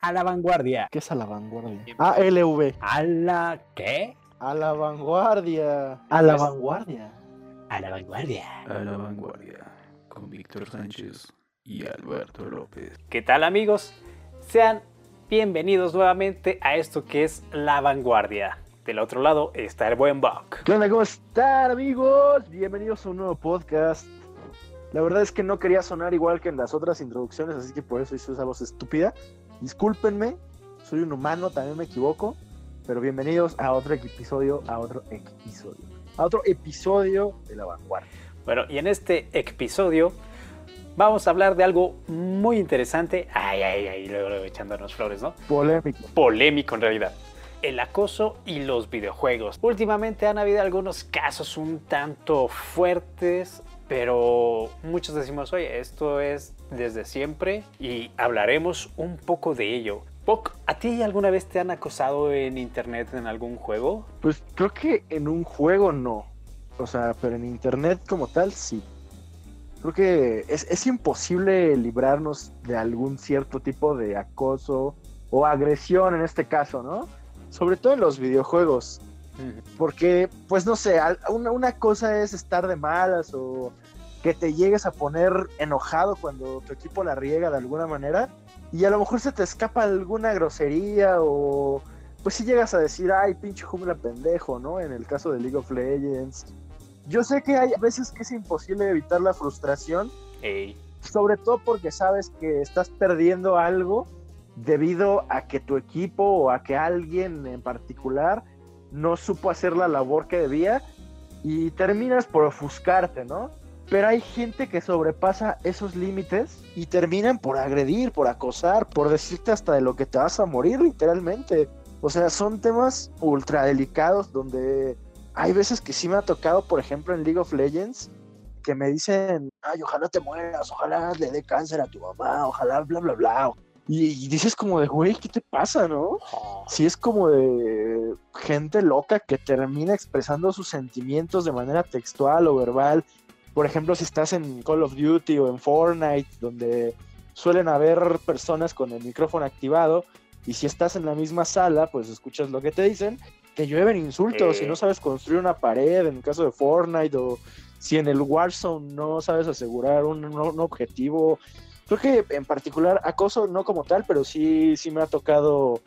A la vanguardia. ¿Qué es a la vanguardia? ALV. ¿A la qué? A la vanguardia. A la vanguardia. A la vanguardia. A la vanguardia. Con Víctor Sánchez y Alberto López. ¿Qué tal amigos? Sean bienvenidos nuevamente a esto que es La Vanguardia. Del otro lado está el buen Buck. ¿Qué onda? ¿Cómo están amigos? Bienvenidos a un nuevo podcast. La verdad es que no quería sonar igual que en las otras introducciones, así que por eso hice esa voz estúpida. Discúlpenme, soy un humano, también me equivoco, pero bienvenidos a otro episodio, a otro episodio, a otro episodio de La Vanguardia. Bueno, y en este episodio vamos a hablar de algo muy interesante. Ay, ay, ay, luego, luego echándonos flores, ¿no? Polémico. Polémico en realidad. El acoso y los videojuegos. Últimamente han habido algunos casos un tanto fuertes, pero muchos decimos, oye, esto es desde siempre y hablaremos un poco de ello. Poc, ¿a ti alguna vez te han acosado en internet en algún juego? Pues creo que en un juego no. O sea, pero en internet como tal sí. Creo que es, es imposible librarnos de algún cierto tipo de acoso o agresión en este caso, ¿no? Sobre todo en los videojuegos. Porque, pues no sé, una, una cosa es estar de malas o que te llegues a poner enojado cuando tu equipo la riega de alguna manera y a lo mejor se te escapa alguna grosería o pues si llegas a decir, ay, pinche jungla pendejo, ¿no? En el caso de League of Legends. Yo sé que hay veces que es imposible evitar la frustración, Ey, sobre todo porque sabes que estás perdiendo algo debido a que tu equipo o a que alguien en particular no supo hacer la labor que debía y terminas por ofuscarte, ¿no? Pero hay gente que sobrepasa esos límites y terminan por agredir, por acosar, por decirte hasta de lo que te vas a morir literalmente. O sea, son temas ultra delicados donde hay veces que sí me ha tocado, por ejemplo, en League of Legends, que me dicen, ay, ojalá te mueras, ojalá le dé cáncer a tu mamá, ojalá bla, bla, bla. Y, y dices como de, güey, ¿qué te pasa, no? Sí es como de gente loca que termina expresando sus sentimientos de manera textual o verbal. Por ejemplo, si estás en Call of Duty o en Fortnite, donde suelen haber personas con el micrófono activado, y si estás en la misma sala, pues escuchas lo que te dicen, te llueven insultos, Eh. si no sabes construir una pared, en el caso de Fortnite, o si en el Warzone no sabes asegurar un, un- objetivo. Creo que en particular acoso no como tal, pero sí, sí me ha tocado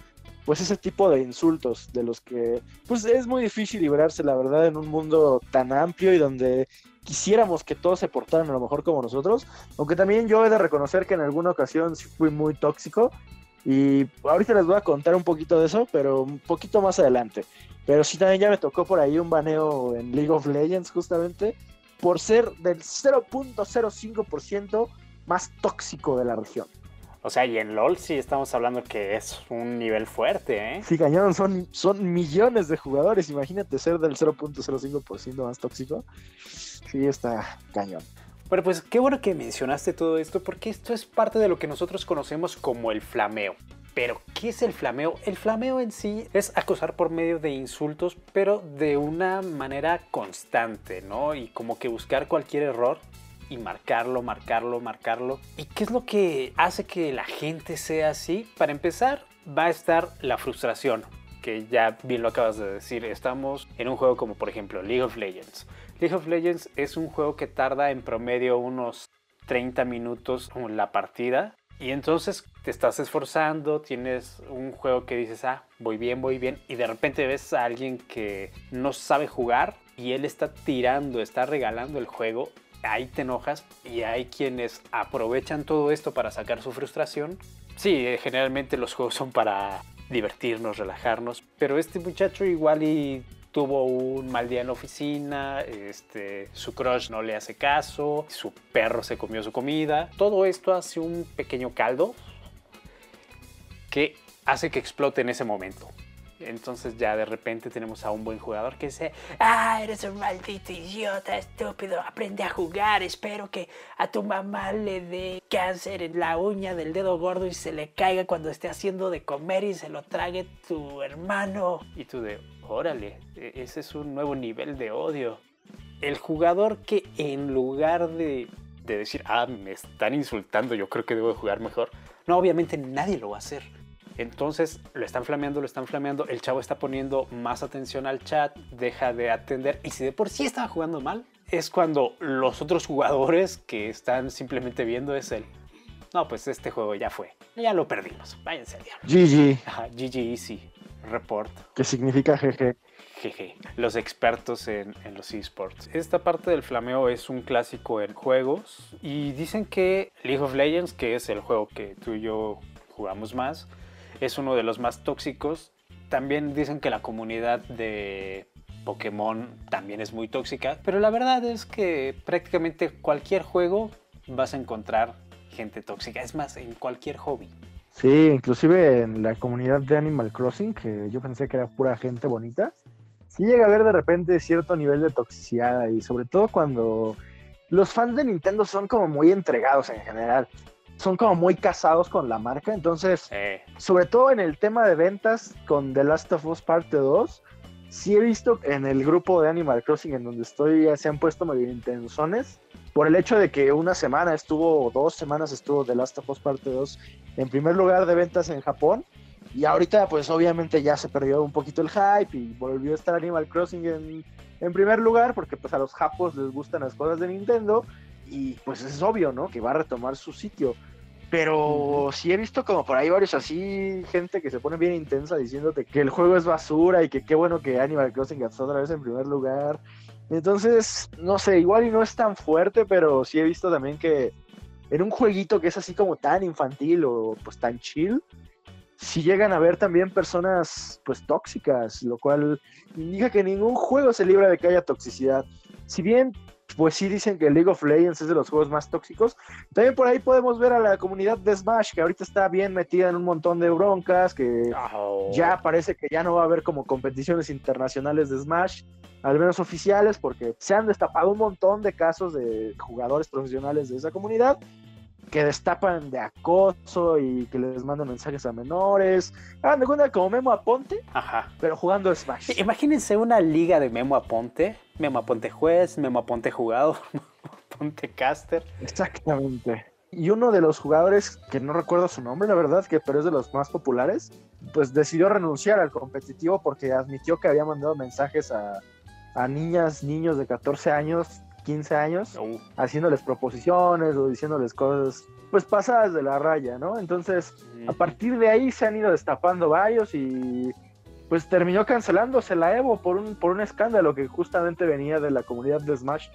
pues ese tipo de insultos de los que pues es muy difícil librarse la verdad en un mundo tan amplio y donde quisiéramos que todos se portaran a lo mejor como nosotros, aunque también yo he de reconocer que en alguna ocasión fui muy tóxico y ahorita les voy a contar un poquito de eso, pero un poquito más adelante. Pero sí también ya me tocó por ahí un baneo en League of Legends justamente por ser del 0.05% más tóxico de la región. O sea, y en LOL sí estamos hablando que es un nivel fuerte, ¿eh? Sí, cañón, son, son millones de jugadores. Imagínate ser del 0.05% más tóxico. Sí, está cañón. Bueno, pues qué bueno que mencionaste todo esto porque esto es parte de lo que nosotros conocemos como el flameo. Pero, ¿qué es el flameo? El flameo en sí es acosar por medio de insultos, pero de una manera constante, ¿no? Y como que buscar cualquier error y marcarlo, marcarlo, marcarlo. ¿Y qué es lo que hace que la gente sea así? Para empezar, va a estar la frustración, que ya bien lo acabas de decir. Estamos en un juego como por ejemplo League of Legends. League of Legends es un juego que tarda en promedio unos 30 minutos la partida. Y entonces te estás esforzando, tienes un juego que dices, ah, voy bien, voy bien. Y de repente ves a alguien que no sabe jugar y él está tirando, está regalando el juego. Ahí te enojas y hay quienes aprovechan todo esto para sacar su frustración. Sí, eh, generalmente los juegos son para divertirnos, relajarnos. Pero este muchacho igual y tuvo un mal día en la oficina, este, su crush no le hace caso, su perro se comió su comida. Todo esto hace un pequeño caldo que hace que explote en ese momento. Entonces ya de repente tenemos a un buen jugador que dice, ah, eres un maldito idiota, estúpido, aprende a jugar, espero que a tu mamá le dé cáncer en la uña del dedo gordo y se le caiga cuando esté haciendo de comer y se lo trague tu hermano. Y tú de, órale, e- ese es un nuevo nivel de odio. El jugador que en lugar de, de decir, ah, me están insultando, yo creo que debo de jugar mejor, no, obviamente nadie lo va a hacer. Entonces lo están flameando, lo están flameando, el chavo está poniendo más atención al chat, deja de atender y si de por sí estaba jugando mal, es cuando los otros jugadores que están simplemente viendo es el, no, pues este juego ya fue, ya lo perdimos, váyanse al diablo. GG, Ajá, GG Easy, report. que significa GG. Jeje, los expertos en, en los esports. Esta parte del flameo es un clásico en juegos y dicen que League of Legends, que es el juego que tú y yo jugamos más, es uno de los más tóxicos. También dicen que la comunidad de Pokémon también es muy tóxica, pero la verdad es que prácticamente cualquier juego vas a encontrar gente tóxica. Es más, en cualquier hobby. Sí, inclusive en la comunidad de Animal Crossing, que yo pensé que era pura gente bonita, sí llega a haber de repente cierto nivel de toxicidad y sobre todo cuando los fans de Nintendo son como muy entregados en general, son como muy casados con la marca, entonces, Eh, sobre todo en el tema de ventas con The Last of Us Parte 2, sí he visto en el grupo de Animal Crossing en donde estoy ya se han puesto medio intensones por el hecho de que una semana estuvo, dos semanas estuvo The Last of Us Parte 2 en primer lugar de ventas en Japón. Y ahorita, pues obviamente ya se perdió un poquito el hype y volvió a estar Animal Crossing en, en primer lugar, porque pues a los japos les gustan las cosas de Nintendo. Y pues es obvio, ¿no? Que va a retomar su sitio. Pero sí he visto como por ahí varios así, gente que se pone bien intensa diciéndote que el juego es basura y que qué bueno que Animal Crossing está otra vez en primer lugar. Entonces, no sé, igual y no es tan fuerte, pero sí he visto también que en un jueguito que es así como tan infantil o pues tan chill, si llegan a ver también personas pues tóxicas, lo cual indica que ningún juego se libra de que haya toxicidad. Si bien pues sí dicen que League of Legends es de los juegos más tóxicos, también por ahí podemos ver a la comunidad de Smash que ahorita está bien metida en un montón de broncas, que oh, ya parece que ya no va a haber como competiciones internacionales de Smash, al menos oficiales, porque se han destapado un montón de casos de jugadores profesionales de esa comunidad que destapan de acoso y que les mandan mensajes a menores. Hagan de cuenta como Memo Aponte, Ajá. pero jugando Smash. Imagínense una liga de Memo Aponte, Memo Aponte juez, Memo Aponte jugador, Memo Aponte caster. Exactamente. Y uno de los jugadores, que no recuerdo su nombre, la verdad, que pero es de los más populares, pues decidió renunciar al competitivo porque admitió que había mandado mensajes a, a niñas, niños de 14 años, 15 años, Uh, haciéndoles proposiciones o diciéndoles cosas, pues pasadas de la raya, ¿no? Entonces, a partir de ahí se han ido destapando varios y pues terminó cancelándose la Evo por un, por un escándalo que justamente venía de la comunidad de Smash.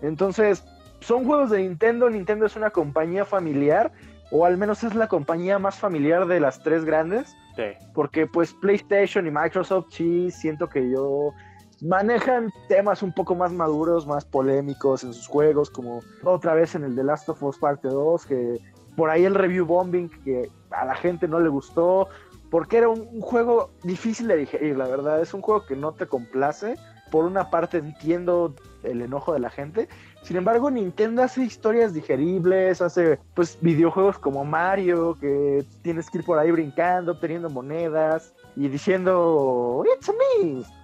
Entonces, son juegos de Nintendo, Nintendo es una compañía familiar, o al menos es la compañía más familiar de las tres grandes, sí. porque pues PlayStation y Microsoft sí siento que yo manejan temas un poco más maduros, más polémicos en sus juegos, como otra vez en el The Last of Us Parte 2, que por ahí el review bombing que a la gente no le gustó, porque era un, juego difícil de digerir, la verdad, es un juego que no te complace. Por una parte entiendo el enojo de la gente, sin embargo, Nintendo hace historias digeribles, hace pues videojuegos como Mario, que tienes que ir por ahí brincando, obteniendo monedas y diciendo, It's me.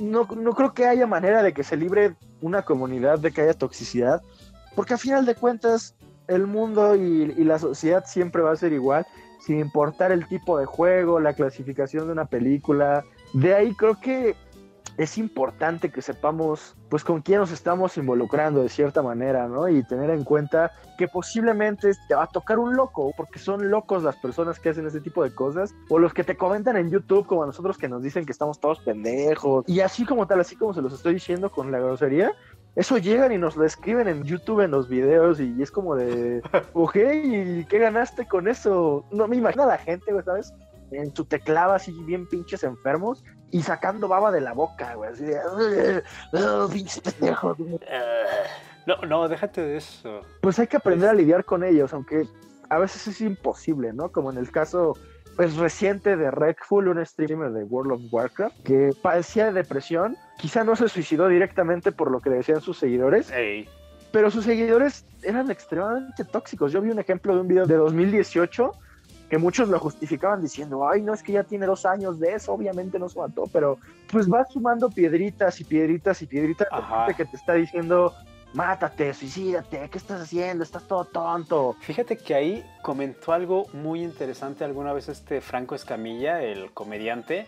No, no creo que haya manera de que se libre una comunidad de que haya toxicidad, porque a final de cuentas el mundo y, y la sociedad siempre va a ser igual, sin importar el tipo de juego, la clasificación de una película. De ahí creo que es importante que sepamos pues con quién nos estamos involucrando de cierta manera, ¿no? Y tener en cuenta que posiblemente te va a tocar un loco, porque son locos las personas que hacen ese tipo de cosas, o los que te comentan en YouTube como a nosotros que nos dicen que estamos todos pendejos, y así como tal, así como se los estoy diciendo con la grosería, eso llegan y nos lo escriben en YouTube en los videos y es como de, ok, ¿y qué ganaste con eso? No me imagino a la gente, ¿sabes? En su teclado así bien pinches enfermos y sacando baba de la boca, güey, así de, "Oh, pinche pendejo". Eh, no, no, déjate de eso. Pues hay que aprender a lidiar con ellos, aunque a veces es imposible, ¿no? Como en el caso pues reciente de Redful, un streamer de World of Warcraft, que padecía de depresión, quizá no se suicidó directamente por lo que le decían sus seguidores, Ey, pero sus seguidores eran extremadamente tóxicos. Yo vi un ejemplo de un video de 2018 que muchos lo justificaban diciendo, ay, no es que ya tiene dos años de eso, obviamente no se mató, pero pues va sumando piedritas y piedritas y piedritas gente que te está diciendo, mátate, suicídate, ¿qué estás haciendo? Estás todo tonto. Fíjate que ahí comentó algo muy interesante alguna vez este Franco Escamilla, el comediante.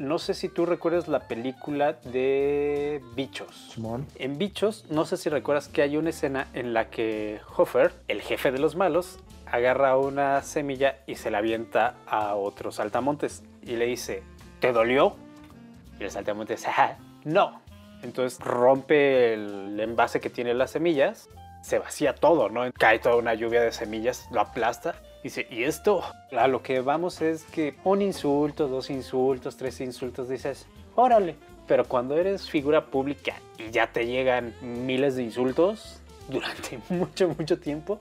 No sé si tú recuerdas la película de Bichos. Simón. En Bichos, no sé si recuerdas que hay una escena en la que Hofer, el jefe de los malos, agarra una semilla y se la avienta a otro saltamontes y le dice, ¿te dolió? Y el saltamontes, "Ajá, no. Entonces rompe el envase que tiene las semillas, se vacía todo, ¿no? Cae toda una lluvia de semillas, lo aplasta. Dice, ¿y esto? A lo que vamos es que un insulto, dos insultos, tres insultos, dices, órale. Pero cuando eres figura pública y ya te llegan miles de insultos durante mucho, mucho tiempo,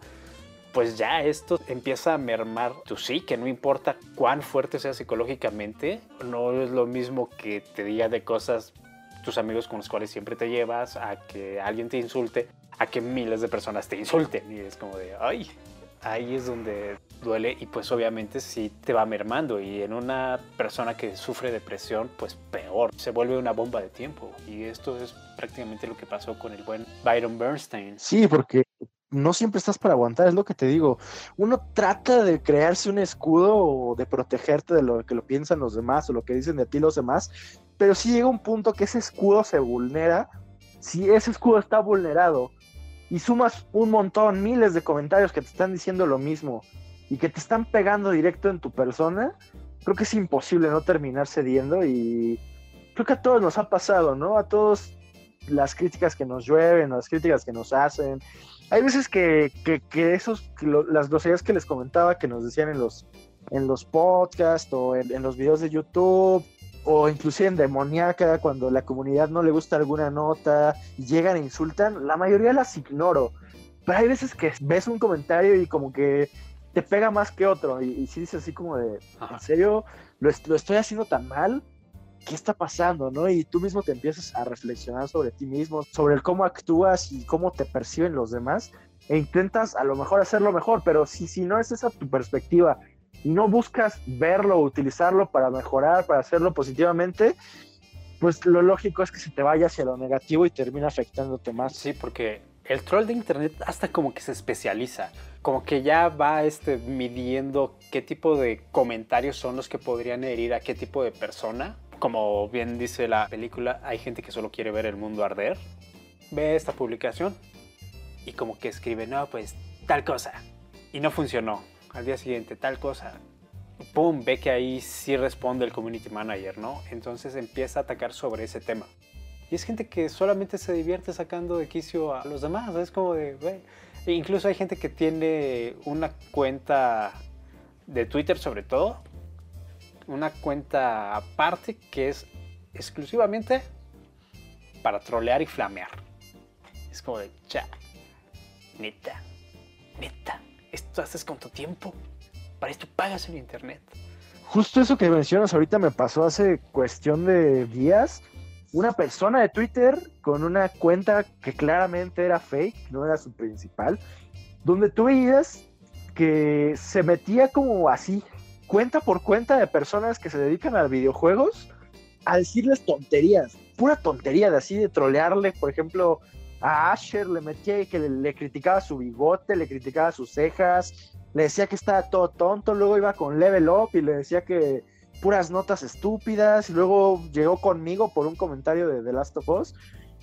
pues ya esto empieza a mermar tu sí, que no importa cuán fuerte sea psicológicamente, no es lo mismo que te diga de cosas tus amigos con los cuales siempre te llevas, a que alguien te insulte, a que miles de personas te insulten. Y es como de, ay, ahí es donde duele y pues obviamente sí te va mermando y en una persona que sufre depresión pues peor, se vuelve una bomba de tiempo y esto es prácticamente lo que pasó con el buen Byron Bernstein. Sí, porque no siempre estás para aguantar, es lo que te digo. Uno trata de crearse un escudo o de protegerte de lo que lo piensan los demás o lo que dicen de ti los demás, pero si llega un punto que ese escudo se vulnera, si ese escudo está vulnerado y sumas un montón, miles de comentarios que te están diciendo lo mismo y que te están pegando directo en tu persona, creo que es imposible no terminar cediendo y creo que a todos nos ha pasado, ¿no? A todos las críticas que nos llueven, las críticas que nos hacen. Hay veces que, que, que esos, que lo, las groserías que les comentaba que nos decían en los, en los podcasts o en, en los videos de YouTube o inclusive en Demoníaca, cuando la comunidad no le gusta alguna nota y llegan e insultan, la mayoría las ignoro. Pero hay veces que ves un comentario y como que te pega más que otro. Y, y si dices así como de. ¿en serio? ¿Lo, est- lo estoy haciendo tan mal? ¿Qué está pasando? ¿no? Y tú mismo te empiezas a reflexionar sobre ti mismo, sobre el cómo actúas y cómo te perciben los demás. E intentas a lo mejor hacerlo mejor, pero si, si no es esa tu perspectiva y no buscas verlo, utilizarlo para mejorar, para hacerlo positivamente, pues lo lógico es que se te vaya hacia lo negativo y termina afectándote más. Sí, porque el troll de internet hasta como que se especializa, como que ya va este, midiendo qué tipo de comentarios son los que podrían herir a qué tipo de persona. Como bien dice la película, hay gente que solo quiere ver el mundo arder. Ve esta publicación y como que escribe, no, pues tal cosa. Y no funcionó. Al día siguiente, tal cosa. Pum, ve que ahí sí responde el community manager, ¿no? Entonces empieza a atacar sobre ese tema. Y es gente que solamente se divierte sacando de quicio a los demás. Es como de, güey. E incluso hay gente que tiene una cuenta de Twitter sobre todo. Una cuenta aparte que es exclusivamente para trolear y flamear. Es como de, cha, neta, neta, esto haces con tu tiempo. Para esto pagas el internet. Justo eso que mencionas ahorita me pasó hace cuestión de días. Una persona de Twitter con una cuenta que claramente era fake, no era su principal, donde tú veías que se metía como así, cuenta por cuenta de personas que se dedican a videojuegos, a decirles tonterías, pura tontería de así, de trolearle, por ejemplo, a Asher le metía y que le, le criticaba su bigote, le criticaba sus cejas, le decía que estaba todo tonto, luego iba con Level Up y le decía que puras notas estúpidas, y luego llegó conmigo por un comentario de The Last of Us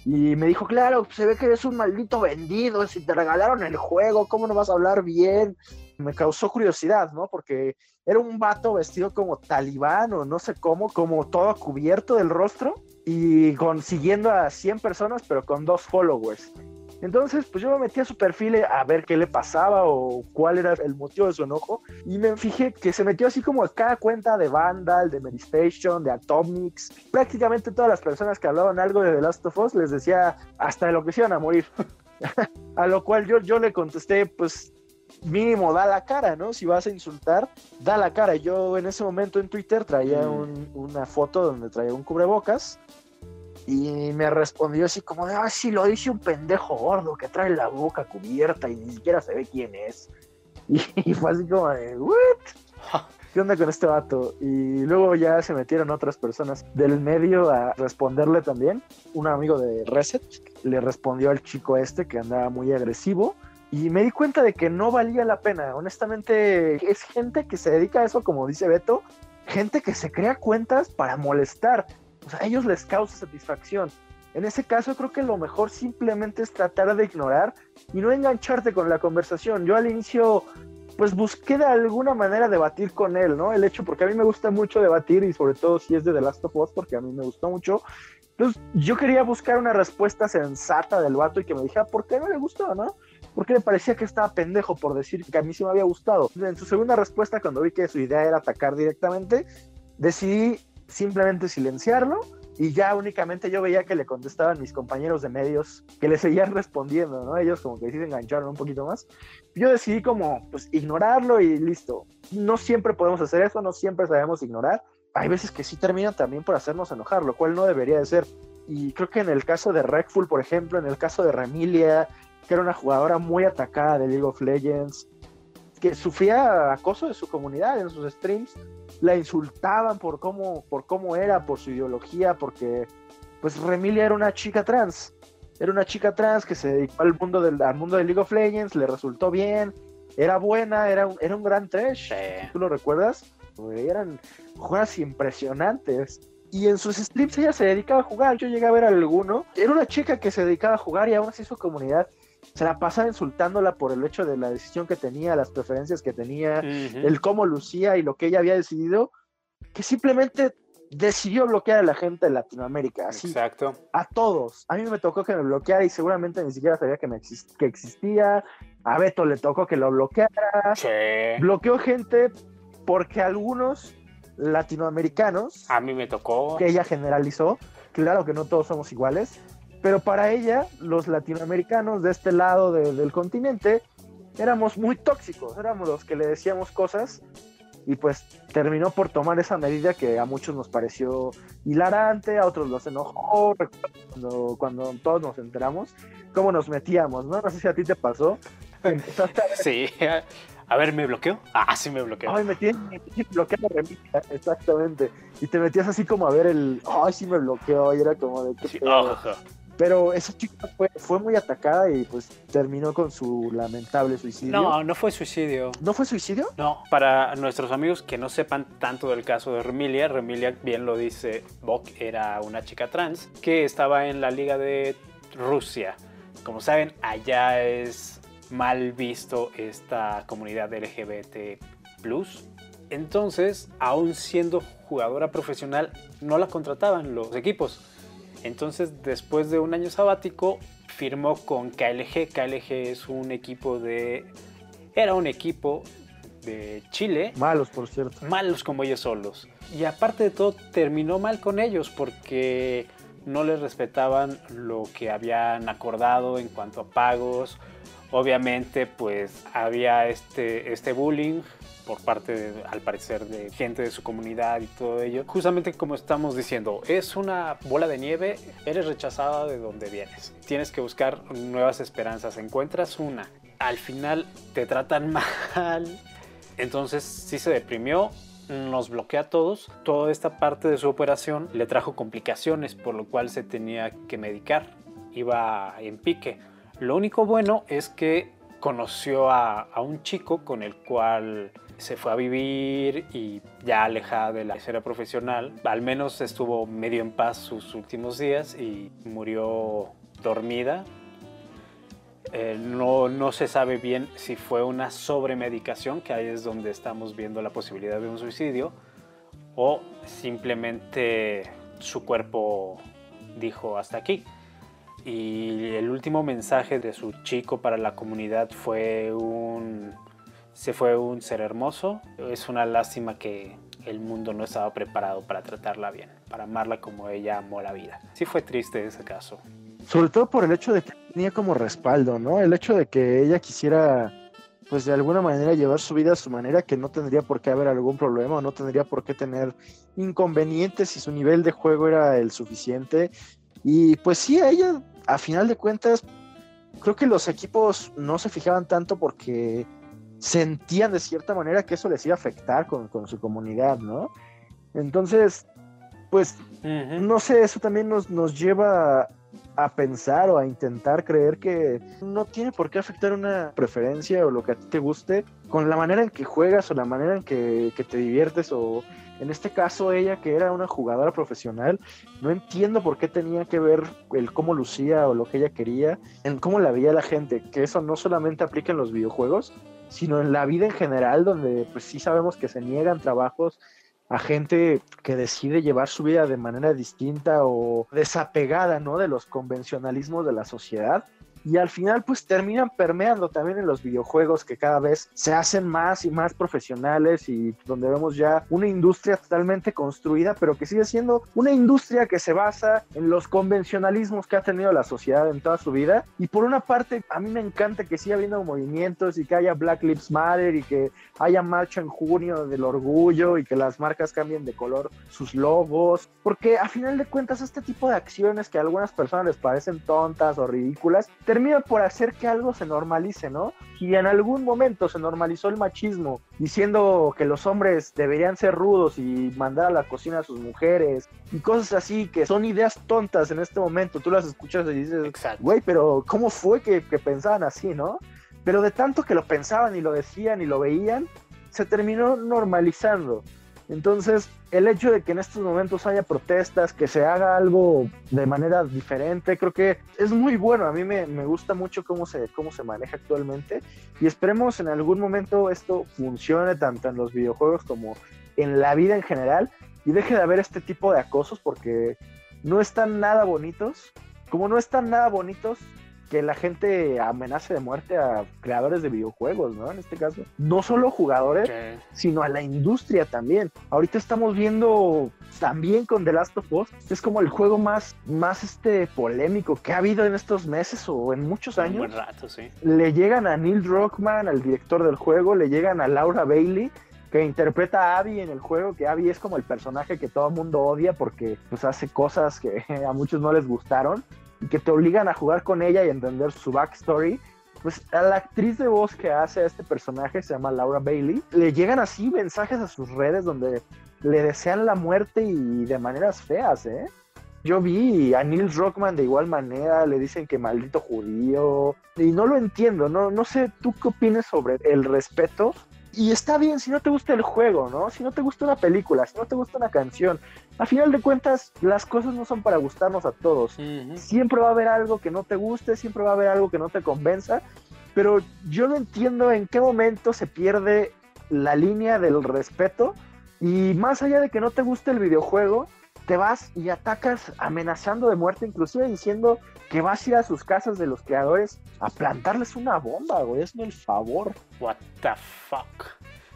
y me dijo, claro, se ve que eres un maldito vendido, si te regalaron el juego, ¿cómo no vas a hablar bien? Me causó curiosidad, ¿no? Porque era un vato vestido como talibán o no sé cómo, como todo cubierto del rostro y consiguiendo a 100 personas, pero con dos followers. Entonces, pues yo me metí a su perfil a ver qué le pasaba o cuál era el motivo de su enojo. Y me fijé que se metió así como a cada cuenta de Vandal, de Medistation, de Atomics. Prácticamente todas las personas que hablaban algo de The Last of Us les decía hasta de lo que se iban a morir. a lo cual yo, yo le contesté, pues mínimo da la cara, ¿no? Si vas a insultar, da la cara. Yo en ese momento en Twitter traía Mm. un- una foto donde traía un cubrebocas y me respondió así como de, ah, sí, lo dice un pendejo gordo que trae la boca cubierta y ni siquiera se ve quién es. Y, fue así como de, ¿what? ¿qué onda con este vato? Y luego ya se metieron otras personas del medio a responderle también. Un amigo de Reset le respondió al chico este que andaba muy agresivo. Y me di cuenta de que no valía la pena. Honestamente, es gente que se dedica a eso, como dice Beto, gente que se crea cuentas para molestar. O sea, a ellos les causa satisfacción. En ese caso creo que lo mejor simplemente es tratar de ignorar y no engancharte con la conversación. Yo al inicio pues busqué de alguna manera debatir con él, ¿no? El hecho, porque a mí me gusta mucho debatir y sobre todo si es de The Last of Us, porque a mí me gustó mucho. Entonces yo quería buscar una respuesta sensata del vato y que me dijera por qué no le gustó, ¿no? Porque le parecía que estaba pendejo por decir que a mí sí me había gustado. En su segunda respuesta, cuando vi que su idea era atacar directamente, decidí simplemente silenciarlo y ya únicamente yo veía que le contestaban mis compañeros de medios que le seguían respondiendo, ¿no? Ellos como que sí se engancharon un poquito más. Yo decidí como, pues, ignorarlo y listo. No siempre podemos hacer eso, no siempre sabemos ignorar. Hay veces que sí terminan también por hacernos enojar, lo cual no debería de ser. Y creo que en el caso de Redful, por ejemplo, en el caso de Remilia, que era una jugadora muy atacada de League of Legends, que sufría acoso de su comunidad en sus streams, la insultaban por cómo, por cómo era, por su ideología, porque pues Remilia era una chica trans. Era una chica trans que se dedicó al mundo del, al mundo de League of Legends, le resultó bien, era buena, era un, era un gran trash. ¿Tú lo recuerdas? Eran jugadas impresionantes. Y en sus streams ella se dedicaba a jugar. Yo llegué a ver alguno. Era una chica que se dedicaba a jugar y aún así su comunidad se la pasaba insultándola por el hecho de la decisión que tenía, las preferencias que tenía, el cómo lucía y lo que ella había decidido, que simplemente decidió bloquear a la gente de Latinoamérica, así. Exacto. A todos. A mí me tocó que me bloqueara y seguramente ni siquiera sabía que, me que existía. A Beto le tocó que lo bloqueara. Sí. Bloqueó gente porque algunos latinoamericanos. A mí me tocó. Que ella generalizó. Claro que no todos somos iguales pero para ella, los latinoamericanos de este lado del continente, éramos muy tóxicos, éramos los que le decíamos cosas y pues terminó por tomar esa medida que a muchos nos pareció hilarante, a otros los enojó, cuando, cuando todos nos enteramos, cómo nos metíamos, ¿no? No sé si a ti te pasó. sí, a ver, ¿me bloqueó? Ah, sí me bloqueó. Ay, me tiene, la remita, exactamente. Y te metías así como a ver el, ay, sí me bloqueó, y era como de, qué pero esa chica fue, fue muy atacada y pues terminó con su lamentable suicidio. No, no fue suicidio. ¿No fue suicidio? No, para nuestros amigos que no sepan tanto del caso de Remilia, Remilia bien lo dice, Bok era una chica trans que estaba en la liga de Rusia. Como saben, allá es mal visto esta comunidad LGBT+. Entonces, aún siendo jugadora profesional, no la contrataban los equipos entonces, después de un año sabático, firmó con KLG. KLG es un equipo de... Era un equipo de Chile. Malos, por cierto. Malos como ellos solos. Y aparte de todo, terminó mal con ellos porque no les respetaban lo que habían acordado en cuanto a pagos. Obviamente, pues había este, este bullying por parte, al parecer, de gente de su comunidad y todo ello. Justamente como estamos diciendo, es una bola de nieve, eres rechazada de donde vienes. Tienes que buscar nuevas esperanzas, encuentras una, al final te tratan mal. Entonces sí se deprimió, nos bloquea a todos. Toda esta parte de su operación le trajo complicaciones, por lo cual se tenía que medicar. Iba en pique. Lo único bueno es que conoció a, a un chico con el cual se fue a vivir y ya alejada de la esfera profesional, al menos estuvo medio en paz sus últimos días y murió dormida. Eh, no, no se sabe bien si fue una sobremedicación, que ahí es donde estamos viendo la posibilidad de un suicidio, o simplemente su cuerpo dijo hasta aquí. Y el último mensaje de su chico para la comunidad fue un se fue un ser hermoso. Es una lástima que el mundo no estaba preparado para tratarla bien, para amarla como ella amó la vida. Sí fue triste ese caso. Sobre todo por el hecho de que tenía como respaldo, ¿no? El hecho de que ella quisiera, pues de alguna manera llevar su vida a su manera, que no tendría por qué haber algún problema, no tendría por qué tener inconvenientes si su nivel de juego era el suficiente. Y pues sí, a ella, a final de cuentas, creo que los equipos no se fijaban tanto porque sentían de cierta manera que eso les iba a afectar con, con su comunidad, ¿no? Entonces, pues, no sé, eso también nos, nos lleva a pensar o a intentar creer que no tiene por qué afectar una preferencia o lo que a ti te guste con la manera en que juegas o la manera en que, que te diviertes o en este caso ella que era una jugadora profesional, no entiendo por qué tenía que ver el cómo lucía o lo que ella quería, en cómo la veía la gente, que eso no solamente aplica en los videojuegos, sino en la vida en general, donde pues sí sabemos que se niegan trabajos a gente que decide llevar su vida de manera distinta o desapegada, ¿no? De los convencionalismos de la sociedad. Y al final pues terminan permeando también en los videojuegos que cada vez se hacen más y más profesionales y donde vemos ya una industria totalmente construida, pero que sigue siendo una industria que se basa en los convencionalismos que ha tenido la sociedad en toda su vida. Y por una parte a mí me encanta que siga habiendo movimientos y que haya Black Lives Matter y que haya marcha en junio del orgullo y que las marcas cambien de color sus logos, porque a final de cuentas este tipo de acciones que a algunas personas les parecen tontas o ridículas, termina por hacer que algo se normalice, ¿no? Y en algún momento se normalizó el machismo, diciendo que los hombres deberían ser rudos y mandar a la cocina a sus mujeres y cosas así que son ideas tontas en este momento. Tú las escuchas y dices, güey, pero ¿cómo fue que, que pensaban así, no? Pero de tanto que lo pensaban y lo decían y lo veían, se terminó normalizando. Entonces, el hecho de que en estos momentos haya protestas, que se haga algo de manera diferente, creo que es muy bueno. A mí me, me gusta mucho cómo se, cómo se maneja actualmente y esperemos en algún momento esto funcione tanto en los videojuegos como en la vida en general y deje de haber este tipo de acosos porque no están nada bonitos. Como no están nada bonitos, que la gente amenace de muerte a creadores de videojuegos, ¿no? En este caso, no solo jugadores, sino a la industria también. Ahorita estamos viendo también con The Last of Us, es como el juego más, más este polémico que ha habido en estos meses o en muchos Un años. buen rato, sí. Le llegan a Neil Druckmann, al director del juego, le llegan a Laura Bailey, que interpreta a Abby en el juego, que Abby es como el personaje que todo el mundo odia porque pues hace cosas que a muchos no les gustaron y que te obligan a jugar con ella y entender su backstory. Pues a la actriz de voz que hace a este personaje, se llama Laura Bailey, le llegan así mensajes a sus redes donde le desean la muerte y de maneras feas, ¿eh? Yo vi a Neil Druckmann de igual manera, le dicen que maldito judío, y no lo entiendo, no, no sé, ¿tú qué opinas sobre el respeto? Y está bien si no te gusta el juego, ¿no? Si no te gusta una película, si no te gusta una canción. A final de cuentas, las cosas no son para gustarnos a todos. Siempre va a haber algo que no te guste, siempre va a haber algo que no te convenza, pero yo no entiendo en qué momento se pierde la línea del respeto y más allá de que no te guste el videojuego, te vas y atacas amenazando de muerte, inclusive diciendo que vas a ir a sus casas de los creadores a plantarles una bomba, güey, hazme el favor. What the fuck.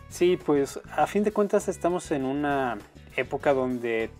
Sí, pues a fin de cuentas estamos en una época donde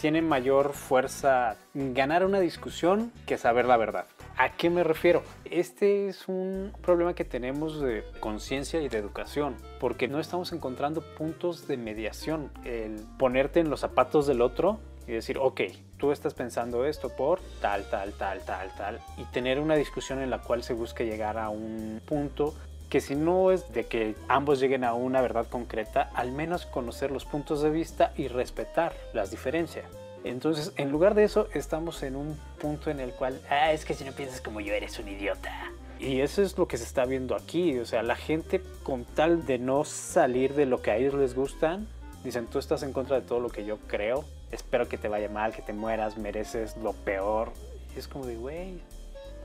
tiene mayor fuerza ganar una discusión que saber la verdad. ¿A qué me refiero? Este es un problema que tenemos de conciencia y de educación, porque no estamos encontrando puntos de mediación. El ponerte en los zapatos del otro y decir, ok, tú estás pensando esto por tal, tal, tal, tal, tal, y tener una discusión en la cual se busque llegar a un punto que si no es de que ambos lleguen a una verdad concreta, al menos conocer los puntos de vista y respetar las diferencias. Entonces, en lugar de eso, estamos en un punto en el cual, ah, es que si no piensas como yo, eres un idiota. Y eso es lo que se está viendo aquí. O sea, la gente con tal de no salir de lo que a ellos les gustan, dicen, tú estás en contra de todo lo que yo creo, espero que te vaya mal, que te mueras, mereces lo peor. Y es como de, güey,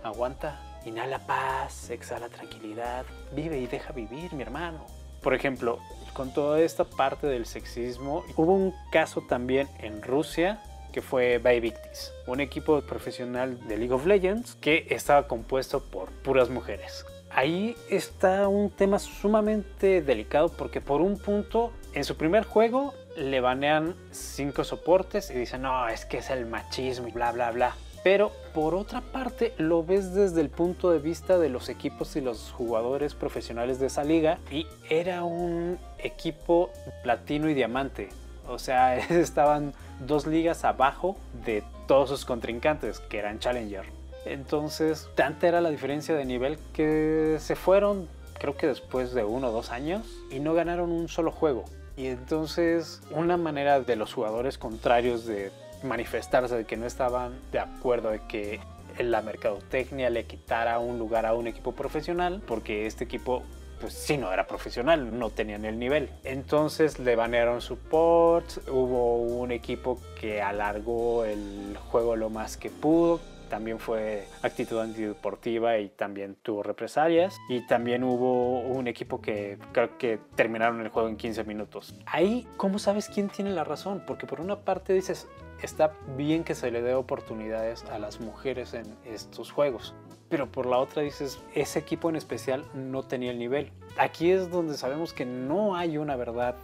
aguanta, inhala paz, exhala tranquilidad, vive y deja vivir, mi hermano. Por ejemplo, con toda esta parte del sexismo, hubo un caso también en Rusia que fue By Victis, un equipo profesional de League of Legends que estaba compuesto por puras mujeres. Ahí está un tema sumamente delicado porque por un punto, en su primer juego le banean cinco soportes y dicen, no, es que es el machismo bla, bla, bla. Pero por otra parte lo ves desde el punto de vista de los equipos y los jugadores profesionales de esa liga y era un equipo platino y diamante. O sea, estaban dos ligas abajo de todos sus contrincantes, que eran Challenger. Entonces, tanta era la diferencia de nivel que se fueron creo que después de uno o dos años, y no ganaron un solo juego. Y entonces una manera de los jugadores contrarios de manifestarse de que no estaban de acuerdo de que la mercadotecnia le quitara un lugar a un equipo profesional, porque este equipo pues sí no era profesional, no tenían el nivel. Entonces le banearon support, hubo un equipo que alargó el juego lo más que pudo, también fue actitud antideportiva y también tuvo represalias. Y también hubo un equipo que creo que terminaron el juego en 15 minutos. Ahí, ¿cómo sabes quién tiene la razón? Porque por una parte dices, está bien que se le dé oportunidades a las mujeres en estos juegos. Pero por la otra dices, ese equipo en especial no tenía el nivel. Aquí es donde sabemos que no hay una verdad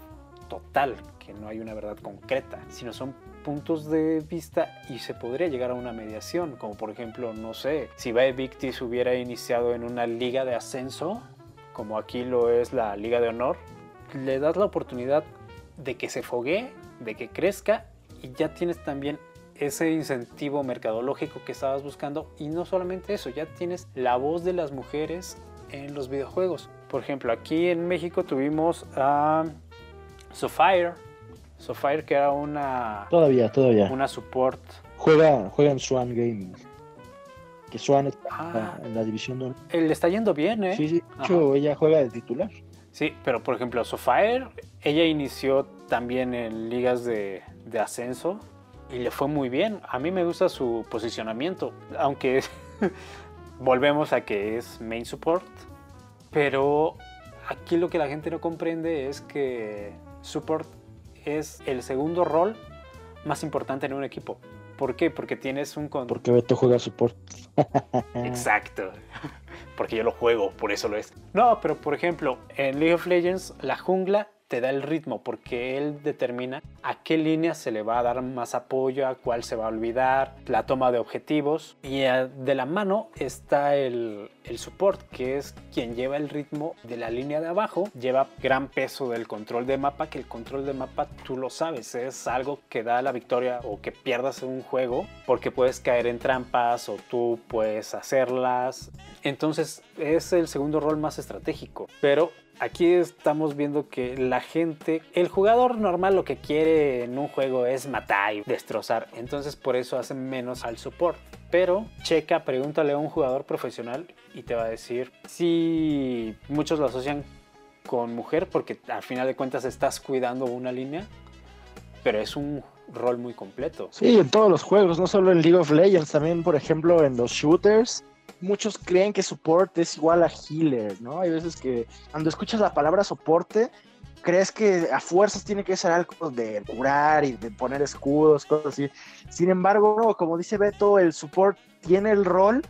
total, que no hay una verdad concreta, sino son puntos de vista y se podría llegar a una mediación, como por ejemplo, no sé, si Victis hubiera iniciado en una liga de ascenso, como aquí lo es la Liga de Honor, le das la oportunidad de que se fogue de que crezca y ya tienes también ese incentivo mercadológico que estabas buscando y no solamente eso, ya tienes la voz de las mujeres en los videojuegos. Por ejemplo, aquí en México tuvimos a Sophire, Sophire, que era una. Todavía, todavía. Una support. Juega, juega en Swan Gaming. Que Swan está ah. en la división 2. Le está yendo bien, ¿eh? Sí, sí. De hecho, ella juega de titular. Sí, pero por ejemplo, Sophire, ella inició también en ligas de, de ascenso y le fue muy bien. A mí me gusta su posicionamiento, aunque volvemos a que es main support. Pero aquí lo que la gente no comprende es que support es el segundo rol más importante en un equipo. ¿Por qué? Porque tienes un... Con... Porque Beto juega support. Exacto. Porque yo lo juego, por eso lo es. No, pero por ejemplo, en League of Legends, la jungla te da el ritmo porque él determina a qué línea se le va a dar más apoyo, a cuál se va a olvidar, la toma de objetivos y eh, de la mano está el, el support que es quien lleva el ritmo de la línea de abajo, lleva gran peso del control de mapa, que el control de mapa tú lo sabes, es algo que da la victoria o que pierdas un juego porque puedes caer en trampas o tú puedes hacerlas. Entonces es el segundo rol más estratégico, pero aquí estamos viendo que la gente, el jugador normal lo que quiere en un juego es matar y destrozar, entonces por eso hacen menos al support. Pero checa, pregúntale a un jugador profesional y te va a decir si muchos lo asocian con mujer porque al final de cuentas estás cuidando una línea, pero es un rol muy completo. Sí, en todos los juegos, no solo en League of Legends, también por ejemplo en los shooters muchos creen que soporte es igual a healer, ¿no? Hay veces que cuando escuchas la palabra soporte, crees que a fuerzas tiene que ser algo de curar y de poner escudos, cosas así. Sin embargo, como dice Beto, el support tiene el rol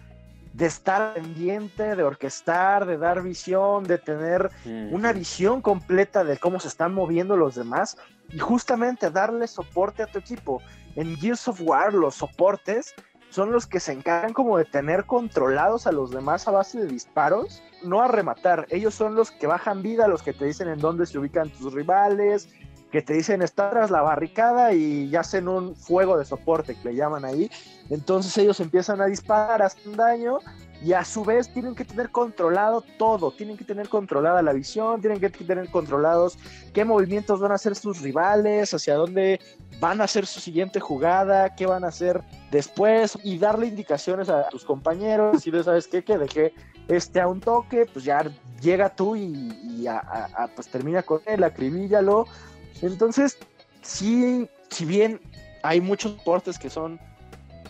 de estar pendiente, de orquestar, de dar visión, de tener una visión completa de cómo se están moviendo los demás y justamente darle soporte a tu equipo. En Gears of War los soportes son los que se encargan como de tener controlados a los demás a base de disparos, no a rematar. Ellos son los que bajan vida, los que te dicen en dónde se ubican tus rivales, que te dicen está tras la barricada y hacen un fuego de soporte que le llaman ahí. Entonces ellos empiezan a disparar, hacen daño y a su vez tienen que tener controlado todo, tienen que tener controlada la visión, tienen que tener controlados qué movimientos van a hacer sus rivales, hacia dónde van a hacer su siguiente jugada, qué van a hacer después y darle indicaciones a tus compañeros, si les sabes qué, que dejé este a un toque, pues ya llega tú y, pues termina con él, acribíllalo. Entonces, sí, si bien hay muchos deportes que son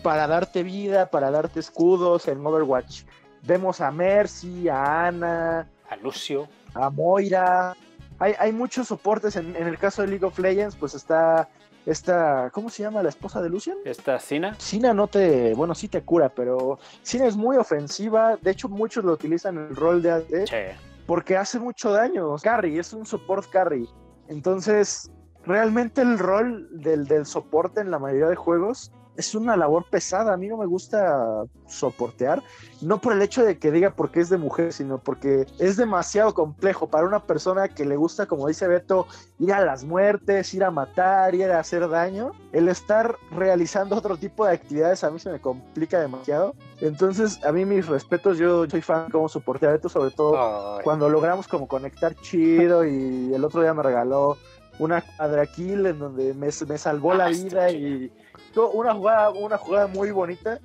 para darte vida, para darte escudos en Overwatch, vemos a Mercy, a Ana, a Lucio, a Moira. Hay, hay muchos soportes en, en, el caso de League of Legends, pues está esta, ¿cómo se llama la esposa de Lucian? Esta Sina. Sina no te, bueno, sí te cura, pero Sina es muy ofensiva. De hecho, muchos lo utilizan en el rol de AD. Porque hace mucho daño. Carry, es un support carry. Entonces, realmente el rol del, del soporte en la mayoría de juegos es una labor pesada. A mí no me gusta soportear, no por el hecho de que diga porque es de mujer, sino porque es demasiado complejo para una persona que le gusta, como dice Beto, ir a las muertes, ir a matar, ir a hacer daño. El estar realizando otro tipo de actividades a mí se me complica demasiado. Entonces, a mí mis respetos, yo soy fan como soportear Beto, sobre todo Ay. cuando logramos como conectar chido y el otro día me regaló una cuadraquil en donde me, me salvó la Ah, vida y una jugada, una jugada muy bonita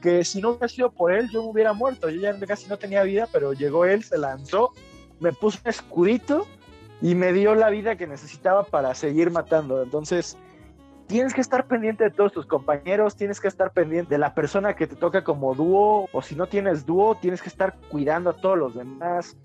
que si no hubiera sido por él yo me hubiera muerto, yo ya casi no tenía vida, pero llegó él, se lanzó, me puso un escudito y me dio la vida que necesitaba para seguir matando. Entonces, tienes que estar pendiente de todos tus compañeros, tienes que estar pendiente de la persona que te toca como dúo, o si no tienes dúo, tienes que estar cuidando a todos los demás.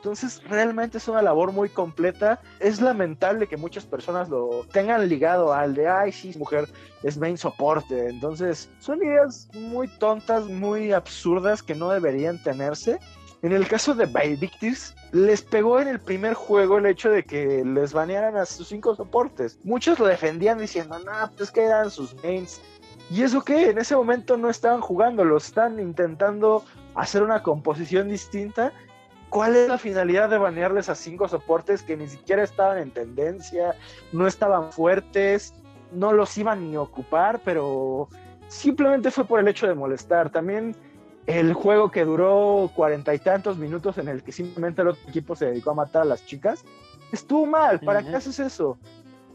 Entonces, realmente es una labor muy completa. Es lamentable que muchas personas lo tengan ligado al de, ay, sí, mujer, es main soporte. Entonces, son ideas muy tontas, muy absurdas que no deberían tenerse. En el caso de Victims, les pegó en el primer juego el hecho de que les banearan a sus cinco soportes. Muchos lo defendían diciendo, no, pues es que eran sus mains. ¿Y eso qué? En ese momento no estaban jugando, lo están intentando hacer una composición distinta. ¿Cuál es la finalidad de banearles a cinco soportes que ni siquiera estaban en tendencia, no estaban fuertes, no los iban ni a ocupar, pero simplemente fue por el hecho de molestar. También el juego que duró cuarenta y tantos minutos en el que simplemente el otro equipo se dedicó a matar a las chicas, estuvo mal. ¿Para qué haces eso?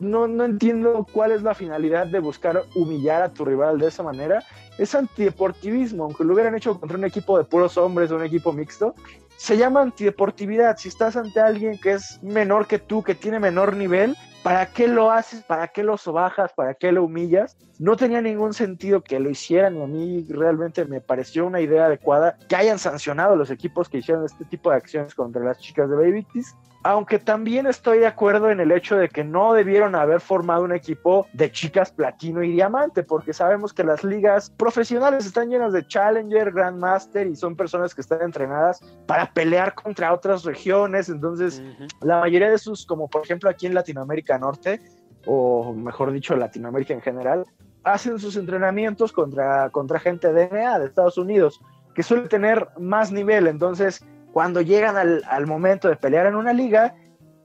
No, no entiendo cuál es la finalidad de buscar humillar a tu rival de esa manera. Es antideportivismo, aunque lo hubieran hecho contra un equipo de puros hombres o un equipo mixto. Se llama antideportividad. Si estás ante alguien que es menor que tú, que tiene menor nivel, ¿para qué lo haces? ¿Para qué lo sobajas? ¿Para qué lo humillas? No tenía ningún sentido que lo hicieran y a mí realmente me pareció una idea adecuada que hayan sancionado los equipos que hicieron este tipo de acciones contra las chicas de Baby Tees. Aunque también estoy de acuerdo en el hecho de que no debieron haber formado un equipo de chicas platino y diamante, porque sabemos que las ligas profesionales están llenas de Challenger, Grandmaster y son personas que están entrenadas para pelear contra otras regiones. Entonces, la mayoría de sus, como por ejemplo aquí en Latinoamérica Norte, o mejor dicho, Latinoamérica en general, hacen sus entrenamientos contra, contra gente de NBA de Estados Unidos, que suele tener más nivel. Entonces, cuando llegan al, al momento de pelear en una liga,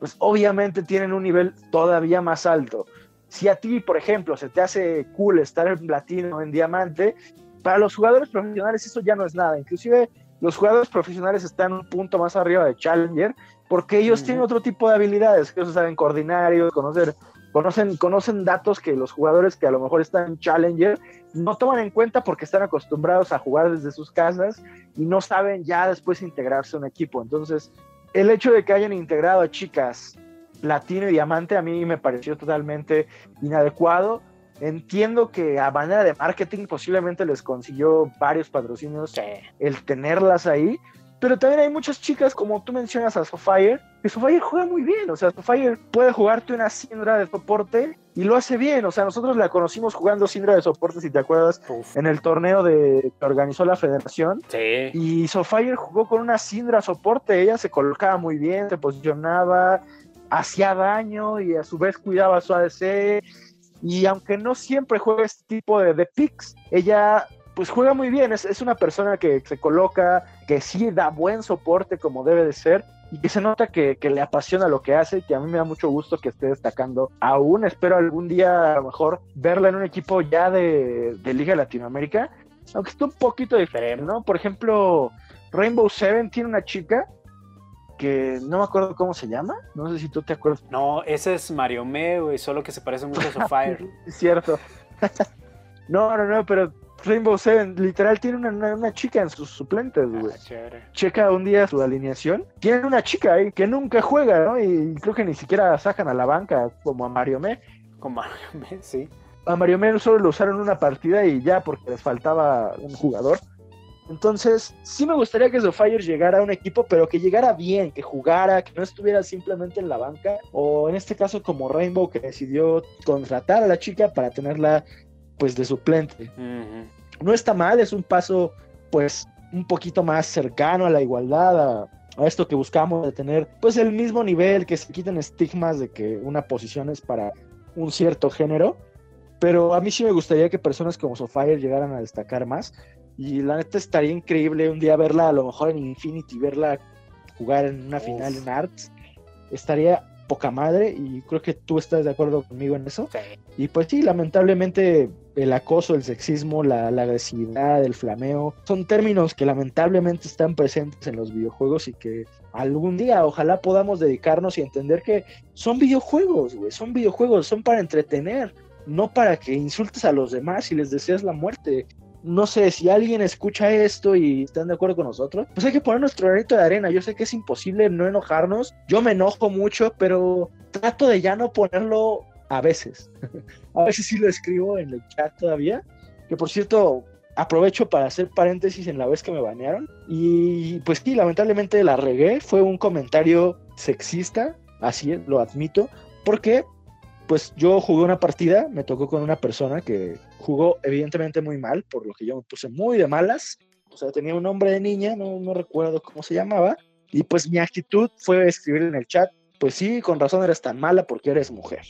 pues obviamente tienen un nivel todavía más alto. Si a ti, por ejemplo, se te hace cool estar en platino o en diamante, para los jugadores profesionales eso ya no es nada. Inclusive los jugadores profesionales están un punto más arriba de Challenger porque ellos tienen otro tipo de habilidades, que ellos saben coordinar, ellos conocer, conocen, conocen datos que los jugadores que a lo mejor están en Challenger no toman en cuenta porque están acostumbrados a jugar desde sus casas y no saben ya después integrarse a un equipo. Entonces, el hecho de que hayan integrado a chicas platino y diamante a mí me pareció totalmente inadecuado. Entiendo que a manera de marketing posiblemente les consiguió varios patrocinios Sí. el tenerlas ahí, pero también hay muchas chicas, como tú mencionas a Sofire, que Sofire juega muy bien, o sea, Sofire puede jugarte una Syndra de soporte y lo hace bien, o sea, nosotros la conocimos jugando Syndra de soporte, si te acuerdas, Uf. en el torneo de, que organizó la federación, Sí. y Sofire jugó con una Syndra soporte, ella se colocaba muy bien, se posicionaba, hacía daño y a su vez cuidaba a su ADC, y aunque no siempre juega este tipo de, de picks, ella pues juega muy bien, es, es una persona que se coloca, que sí da buen soporte como debe de ser, y que se nota que, que le apasiona lo que hace y que a mí me da mucho gusto que esté destacando aún. Espero algún día a lo mejor verla en un equipo ya de, de Liga Latinoamérica, aunque está un poquito diferente, ¿no? Por ejemplo, Rainbow Seven tiene una chica que no me acuerdo cómo se llama, no sé si tú te acuerdas. No, ese es Mario Me, güey, solo que se parece mucho a Sofire. Es cierto. no, no, no, pero Rainbow Seven literal tiene una, una- una chica en sus suplentes, güey. Ah, chévere. checa un día su alineación, tienen una chica ahí que nunca juega, ¿no? Y creo que ni siquiera sacan a la banca como a Mario Me. Con Mario Me, sí. A Mario Me solo lo usaron una partida y ya porque les faltaba un jugador. Entonces, sí me gustaría que Sofire llegara a un equipo, pero que llegara bien, que jugara, que no estuviera simplemente en la banca. O en este caso como Rainbow, que decidió contratar a la chica para tenerla pues de suplente no está mal, es un paso pues un poquito más cercano a la igualdad, a, a esto que buscamos de tener pues el mismo nivel, que se quiten estigmas de que una posición es para un cierto género. Pero a mí sí me gustaría que personas como Sofire llegaran a destacar más. Y la neta estaría increíble un día verla, a lo mejor en Infinity, verla jugar en una final en Arts. Estaría poca madre y creo que tú estás de acuerdo conmigo en eso. Y pues sí, lamentablemente el acoso, el sexismo, la, la, agresividad, el flameo, son términos que lamentablemente están presentes en los videojuegos y que algún día ojalá podamos dedicarnos y entender que son videojuegos, güey, son videojuegos, son para entretener, no para que insultes a los demás y les desees la muerte no sé, si alguien escucha esto y están de acuerdo con nosotros, pues hay que poner nuestro granito de arena. Yo sé que es imposible no enojarnos. Yo me enojo mucho, pero trato de ya no ponerlo a veces. a veces sí lo escribo en el chat todavía. Que por cierto, aprovecho para hacer paréntesis en la vez que me banearon. Y pues sí, lamentablemente la regué. Fue un comentario sexista, así lo admito. Porque pues yo jugué una partida, me tocó con una persona que jugó evidentemente muy mal, por lo que yo me puse muy de malas. O sea, tenía un nombre de niña, no, no recuerdo cómo se llamaba. Y pues mi actitud fue escribir en el chat, pues sí, con razón eres tan mala porque eres mujer.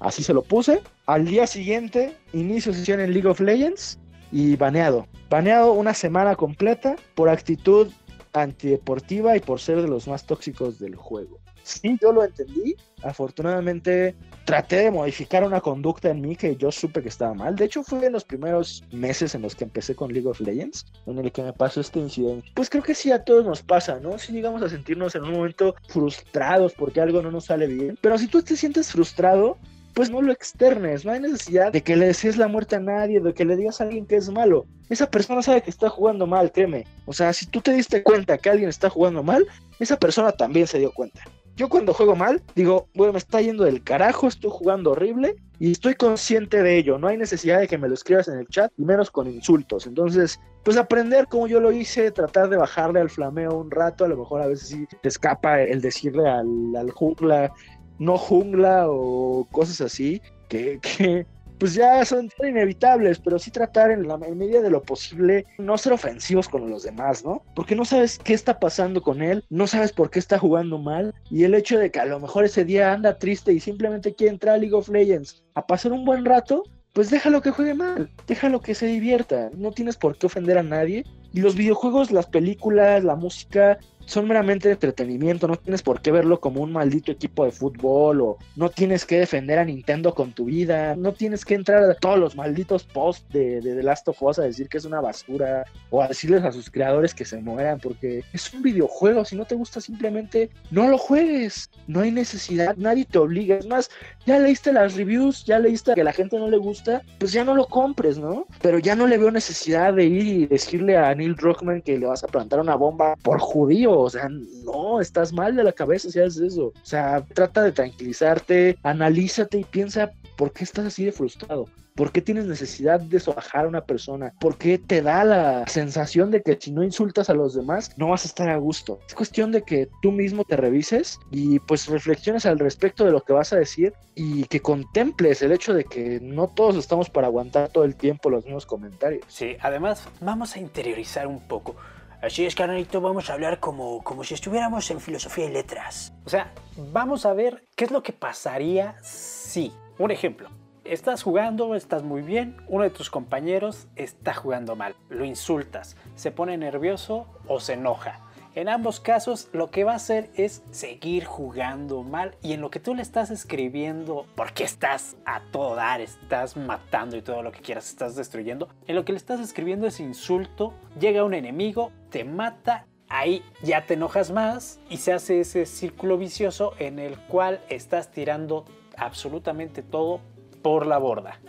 Así se lo puse. Al día siguiente, inicio sesión en League of Legends y baneado. Baneado una semana completa por actitud antideportiva y por ser de los más tóxicos del juego. Sí, yo lo entendí. Afortunadamente traté de modificar una conducta en mí que yo supe que estaba mal. De hecho, fue en los primeros meses en los que empecé con League of Legends, en el que me pasó este incidente. Pues creo que sí a todos nos pasa, ¿no? Si llegamos a sentirnos en un momento frustrados porque algo no nos sale bien. Pero si tú te sientes frustrado, pues no lo externes, no hay necesidad de que le desees la muerte a nadie, de que le digas a alguien que es malo. Esa persona sabe que está jugando mal, créeme. O sea, si tú te diste cuenta que alguien está jugando mal, esa persona también se dio cuenta. Yo cuando juego mal, digo, bueno, me está yendo del carajo, estoy jugando horrible y estoy consciente de ello. No hay necesidad de que me lo escribas en el chat y menos con insultos. Entonces, pues aprender como yo lo hice, tratar de bajarle al flameo un rato, a lo mejor a veces sí te escapa el decirle al, jungla, no jungla o cosas así, que, que, pues ya son, inevitables, pero sí tratar en la medida de lo posible no ser ofensivos con los demás, ¿no? Porque no sabes qué está pasando con él, no sabes por qué está jugando mal y el hecho de que a lo mejor ese día anda triste y simplemente quiere entrar a League of Legends a pasar un buen rato, pues déjalo que juegue mal, déjalo que se divierta, no tienes por qué ofender a nadie. Y los videojuegos, las películas, la música, son meramente entretenimiento, no tienes por qué verlo como un maldito equipo de fútbol o no tienes que defender a Nintendo con tu vida, no tienes que entrar a todos los malditos posts de, de The Last of Us a decir que es una basura o a decirles a sus creadores que se mueran porque es un videojuego, si no te gusta simplemente no lo juegues, no hay necesidad, nadie te obliga, es más, ya leíste las reviews, ya leíste que la gente no le gusta, pues ya no lo compres, ¿no? Pero ya no le veo necesidad de ir y decirle a Neil Druckmann que le vas a plantar una bomba por judío o sea, no, estás mal de la cabeza si haces eso. O sea, trata de tranquilizarte, analízate y piensa por qué estás así de frustrado. ¿Por qué tienes necesidad de sobajar a una persona? ¿Por qué te da la sensación de que si no insultas a los demás no vas a estar a gusto? Es cuestión de que tú mismo te revises y pues reflexiones al respecto de lo que vas a decir y que contemples el hecho de que no todos estamos para aguantar todo el tiempo los mismos comentarios. Sí, además vamos a interiorizar un poco. Así es, carnalito, vamos a hablar como, como si estuviéramos en filosofía y letras. O sea, vamos a ver qué es lo que pasaría si, un ejemplo, estás jugando, estás muy bien, uno de tus compañeros está jugando mal, lo insultas, se pone nervioso o se enoja. En ambos casos lo que va a hacer es seguir jugando mal y en lo que tú le estás escribiendo, porque estás a todo dar, estás matando y todo lo que quieras, estás destruyendo, en lo que le estás escribiendo ese insulto, llega un enemigo, te mata ahí ya te enojas más y se hace ese círculo vicioso en el cual estás tirando absolutamente todo por la borda.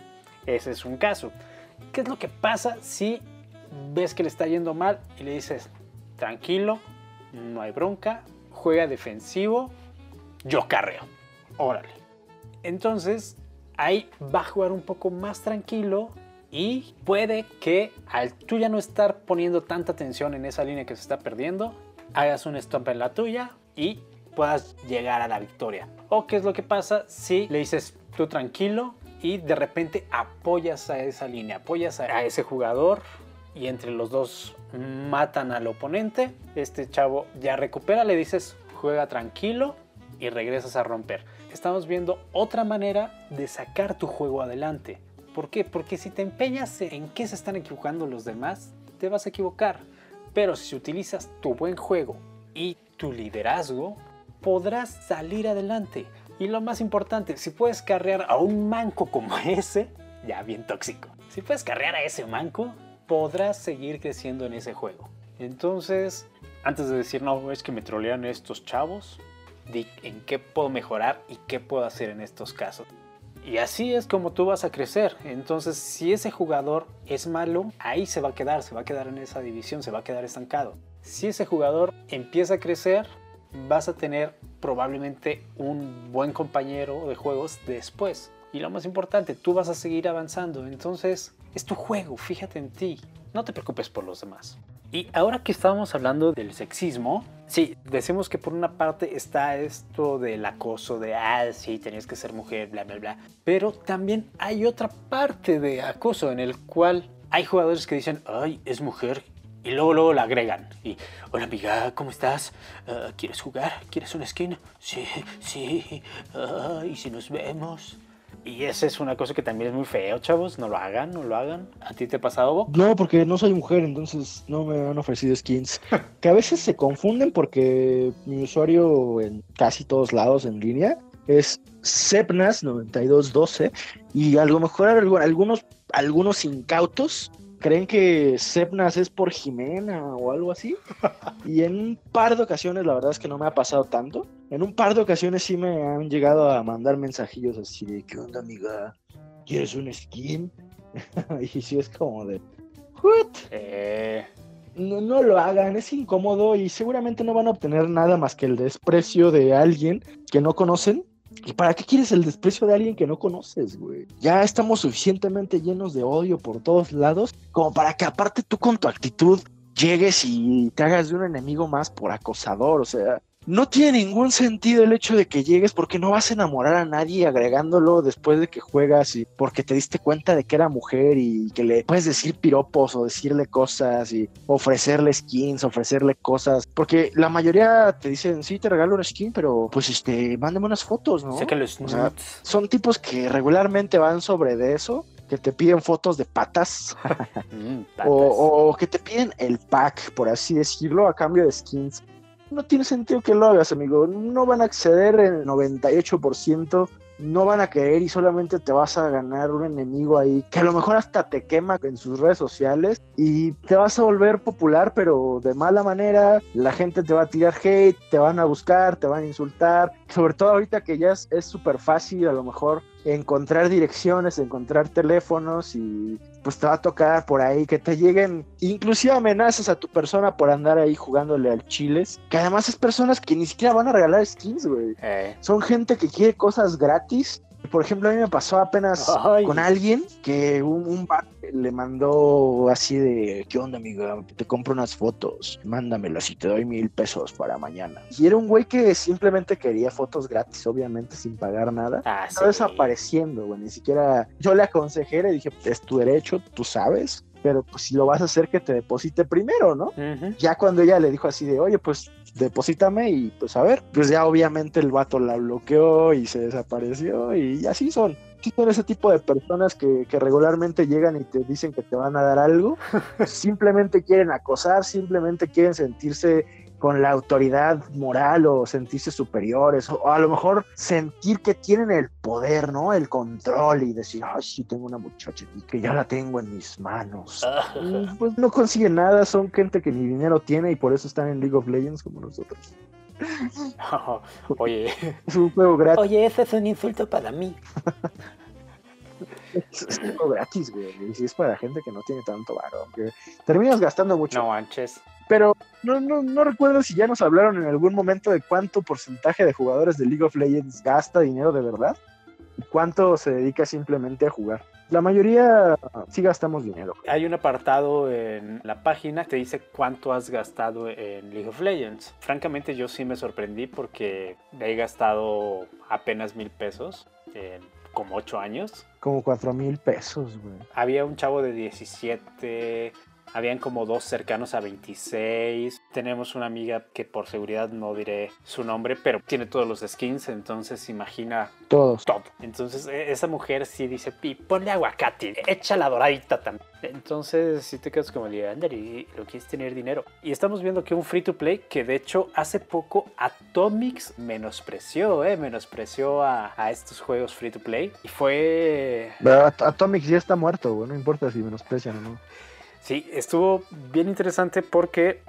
Ese es un caso. ¿Qué es lo que pasa si ves que le está yendo mal y le dices, tranquilo, no hay bronca, juega defensivo, yo carreo. Órale. Entonces, ahí va a jugar un poco más tranquilo y puede que al tú ya no estar poniendo tanta atención en esa línea que se está perdiendo, hagas un stop en la tuya y puedas llegar a la victoria. O qué es lo que pasa si le dices tú tranquilo y de repente apoyas a esa línea, apoyas a ese jugador y entre los dos matan al oponente. Este chavo ya recupera, le dices juega tranquilo y regresas a romper. Estamos viendo otra manera de sacar tu juego adelante. ¿Por qué? Porque si te empeñas en qué se están equivocando los demás, te vas a equivocar. Pero si utilizas tu buen juego y tu liderazgo, podrás salir adelante. Y lo más importante, si puedes carrear a un manco como ese, ya bien tóxico, si puedes carrear a ese manco, podrás seguir creciendo en ese juego. Entonces, antes de decir, no, es que me trolean estos chavos, di en qué puedo mejorar y qué puedo hacer en estos casos. Y así es como tú vas a crecer. Entonces, si ese jugador es malo, ahí se va a quedar, se va a quedar en esa división, se va a quedar estancado. Si ese jugador empieza a crecer, vas a tener probablemente un buen compañero de juegos después. Y lo más importante, tú vas a seguir avanzando. Entonces, es tu juego, fíjate en ti. No te preocupes por los demás. Y ahora que estábamos hablando del sexismo, sí, decimos que por una parte está esto del acoso, de, ah, sí, tenías que ser mujer, bla, bla, bla. Pero también hay otra parte de acoso en el cual hay jugadores que dicen, ay, es mujer. Y luego, luego la agregan. Y, hola amiga, ¿cómo estás? Ah, ¿Quieres jugar? ¿Quieres una skin? Sí, sí. Ah, ¿Y si nos vemos? Y esa es una cosa que también es muy feo, chavos. No lo hagan, no lo hagan. ¿A ti te ha pasado, Bob? No, porque no soy mujer, entonces no me han ofrecido skins. que a veces se confunden porque mi usuario en casi todos lados en línea es Sepnas9212 y a lo mejor algunos, algunos incautos creen que Sepnas es por Jimena o algo así. Y en un par de ocasiones, la verdad es que no me ha pasado tanto. En un par de ocasiones sí me han llegado a mandar mensajillos así de, ¿qué onda, amiga? ¿Quieres un skin? y sí es como de, ¿what? Eh, No, no lo hagan, es incómodo y seguramente no van a obtener nada más que el desprecio de alguien que no conocen. ¿Y para qué quieres el desprecio de alguien que no conoces, güey? Ya estamos suficientemente llenos de odio por todos lados como para que aparte tú con tu actitud llegues y te hagas de un enemigo más por acosador, o sea, no tiene ningún sentido el hecho de que llegues porque no vas a enamorar a nadie agregándolo después de que juegas y porque te diste cuenta de que era mujer y que le puedes decir piropos o decirle cosas y ofrecerle skins, ofrecerle cosas, porque la mayoría te dicen, sí, te regalo una skin, pero pues este, mándame unas fotos, ¿no? sé que los O sea, son tipos que regularmente van sobre de eso, que te piden fotos de patas Mm, patas. o, o que te piden el pack, por así decirlo, a cambio de skins. No tiene sentido que lo hagas, amigo. No van a acceder el 98%, no van a querer y solamente te vas a ganar un enemigo ahí que a lo mejor hasta te quema en sus redes sociales y te vas a volver popular, pero de mala manera. La gente te va a tirar hate, te van a buscar, te van a insultar. Sobre todo ahorita que ya es súper fácil, a lo mejor encontrar direcciones, encontrar teléfonos y pues te va a tocar por ahí que te lleguen inclusive amenazas a tu persona por andar ahí jugándole al chiles, que además es personas que ni siquiera van a regalar skins, güey. Eh, Son gente que quiere cosas gratis. Por ejemplo, a mí me pasó apenas Ay. con alguien que un, un vato le mandó así de, ¿qué onda, amiga? Te compro unas fotos, mándamelas y te doy mil pesos para mañana. Y era un güey que simplemente quería fotos gratis, obviamente, sin pagar nada. ah, Está sí. desapareciendo, güey. Ni siquiera yo le aconsejé, le dije, es tu derecho, tú sabes. Pero pues si lo vas a hacer, que te deposite primero, ¿no? Ya cuando ella le dijo así de, oye, pues deposítame y pues a ver, pues ya obviamente el vato la bloqueó y se desapareció y así son. Sí son ese tipo de personas que, que regularmente llegan y te dicen que te van a dar algo, simplemente quieren acosar, simplemente quieren sentirse con la autoridad moral o sentirse superiores, o a lo mejor sentir que tienen el poder, ¿no? El control y decir, ay, sí, tengo una muchacha y que ya la tengo en mis manos. Y, pues no consiguen nada, son gente que ni dinero tiene y por eso están en League of Legends como nosotros. Oye, Es un juego gratis, oye, ese es un insulto para mí. es un juego gratis, güey. Y si es para gente que no tiene tanto varo, que terminas gastando mucho. No manches. Pero no, no, no recuerdo si ya nos hablaron en algún momento de cuánto porcentaje de jugadores de League of Legends gasta dinero de verdad y cuánto se dedica simplemente a jugar. La mayoría sí gastamos dinero. Hay un apartado en la página que te dice cuánto has gastado en League of Legends. Francamente yo sí me sorprendí porque he gastado apenas mil pesos en como ocho años. Como cuatro mil pesos, güey. Había un chavo de 17 Habían como dos cercanos a 26. Tenemos una amiga que por seguridad no diré su nombre, pero tiene todos los skins, entonces imagina Todos. todo. Entonces e- esa mujer sí dice, "Pi, ponle aguacate, echa la doradita también. Entonces si te quedas como, Leander, y lo quieres tener dinero. Y estamos viendo que un free to play que de hecho hace poco Atomics menospreció, eh, menospreció a, a estos juegos free to play. Y fue... Pero At- Atomic ya está muerto, güey. No importa si menosprecian o no. Sí, estuvo bien interesante porque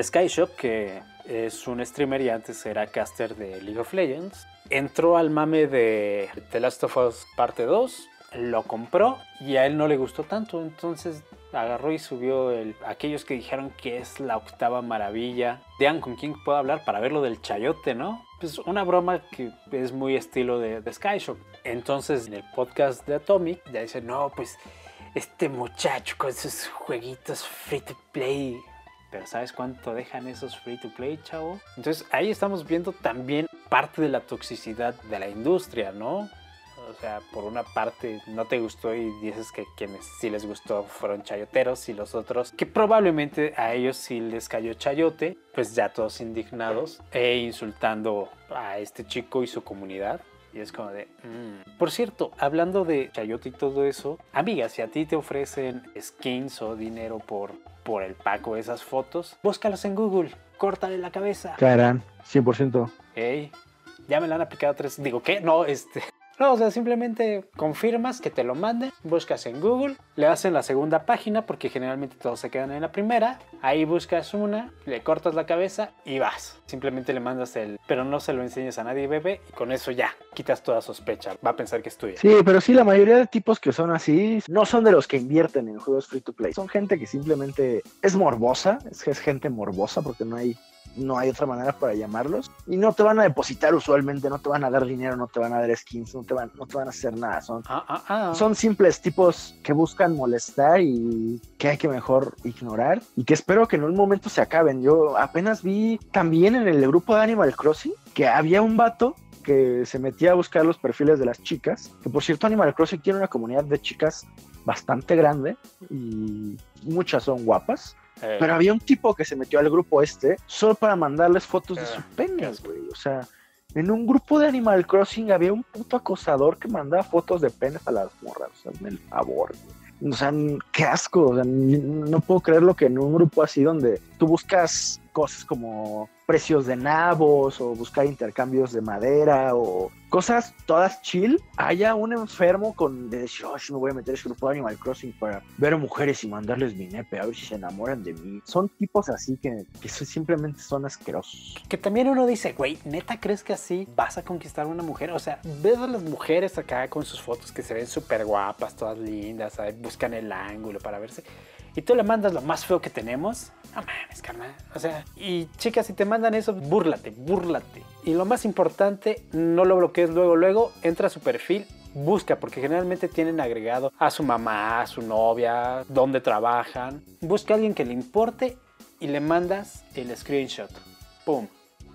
Skyshop, que es un streamer y antes era caster de League of Legends, entró al mame de The Last of Us Parte 2, lo compró y a él no le gustó tanto, entonces agarró y subió el, aquellos que dijeron que es la octava maravilla. Vean con quién puedo hablar para ver lo del chayote, ¿no? Pues una broma que es muy estilo de, de Skyshop. Entonces en el podcast de Atomic ya dice, no, pues este muchacho con sus jueguitos free to play. Pero ¿sabes cuánto dejan esos free to play, chavo? Entonces ahí estamos viendo también parte de la toxicidad de la industria, ¿no? O sea, por una parte no te gustó y dices que quienes sí les gustó fueron chayoteros y los otros que probablemente a ellos sí les cayó chayote, pues ya todos indignados e insultando a este chico y su comunidad. Y es como de... mm. Por cierto, hablando de chayote y todo eso, amiga, si a ti te ofrecen skins o dinero por, por el pack o esas fotos, búscalos en Google, córtale la cabeza. Caerán, 100%. Ey, ya me la han aplicado tres. Digo, ¿qué? No, este. No, o sea, simplemente confirmas que te lo manden, buscas en Google, le hacen la segunda página porque generalmente todos se quedan en la primera. Ahí buscas una, le cortas la cabeza y vas. Simplemente le mandas el. Pero no se lo enseñes a nadie, bebé, y con eso ya quitas toda sospecha. Va a pensar que es tuya. Sí, pero sí, la mayoría de tipos que son así no son de los que invierten en juegos free to play. Son gente que simplemente es morbosa, es, es gente morbosa porque no hay, no hay otra manera para llamarlos. Y no te van a depositar usualmente, no te van a dar dinero, no te van a dar skins, no te van, no te van a hacer nada. Son, Ah, ah, ah. son simples tipos que buscan molestar y que hay que mejor ignorar y que espero que en un momento se acaben. Yo apenas vi también en el grupo de Animal Crossing que había un vato que se metía a buscar los perfiles de las chicas, que por cierto Animal Crossing tiene una comunidad de chicas bastante grande y muchas son guapas, Eh, pero había un tipo que se metió al grupo este solo para mandarles fotos de Ah, sus penes, güey. O sea, en un grupo de Animal Crossing había un puto acosador que mandaba fotos de penes a las morras. O sea, hazme el favor, güey. O sea, qué asco. O sea, no puedo creerlo que en un grupo así donde tú buscas cosas como precios de nabos o buscar intercambios de madera o cosas todas chill, haya un enfermo con de "Ay, me voy a meter a ese grupo de Animal Crossing para ver a mujeres y mandarles mi nepe a ver si se enamoran de mí. Son tipos así que, que simplemente son asquerosos. Que también uno dice, güey, ¿neta crees que así vas a conquistar a una mujer? O sea, ves a las mujeres acá con sus fotos que se ven súper guapas, todas lindas, ahí buscan el ángulo para verse. Y tú le mandas lo más feo que tenemos. No mames, carnal. O sea, y chicas, si te mandan eso, búrlate, búrlate. Y lo más importante, no lo bloquees luego, luego, entra a su perfil, busca, porque generalmente tienen agregado a su mamá, a su novia, dónde trabajan. Busca a alguien que le importe y le mandas el screenshot. ¡Pum!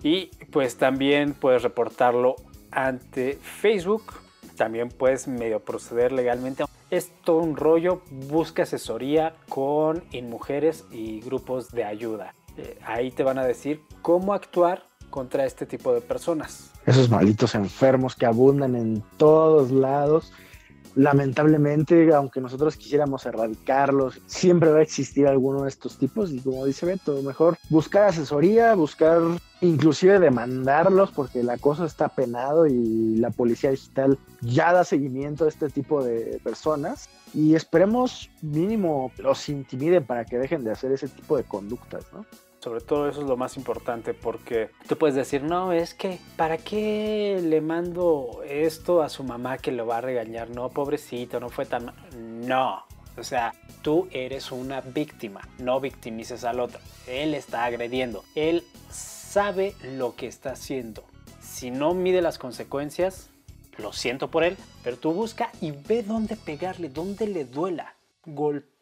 Y pues también puedes reportarlo ante Facebook. También puedes medio proceder legalmente. Es todo un rollo. Busca asesoría con InMujeres y grupos de ayuda. Eh, ahí te van a decir cómo actuar contra este tipo de personas. Esos malditos enfermos que abundan en todos lados. Lamentablemente, aunque nosotros quisiéramos erradicarlos, siempre va a existir alguno de estos tipos y como dice Beto, mejor buscar asesoría, buscar inclusive demandarlos porque el acoso está penado y la policía digital ya da seguimiento a este tipo de personas y esperemos mínimo los intimiden para que dejen de hacer ese tipo de conductas, ¿no? Sobre todo eso es lo más importante porque tú puedes decir, no, es que, ¿para qué le mando esto a su mamá que lo va a regañar? No, pobrecito, no fue tan... ma-". No, o sea, tú eres una víctima, no victimices al otro. Él está agrediendo, él sabe lo que está haciendo. Si no mide las consecuencias, lo siento por él, pero tú busca y ve dónde pegarle, dónde le duela. Golpea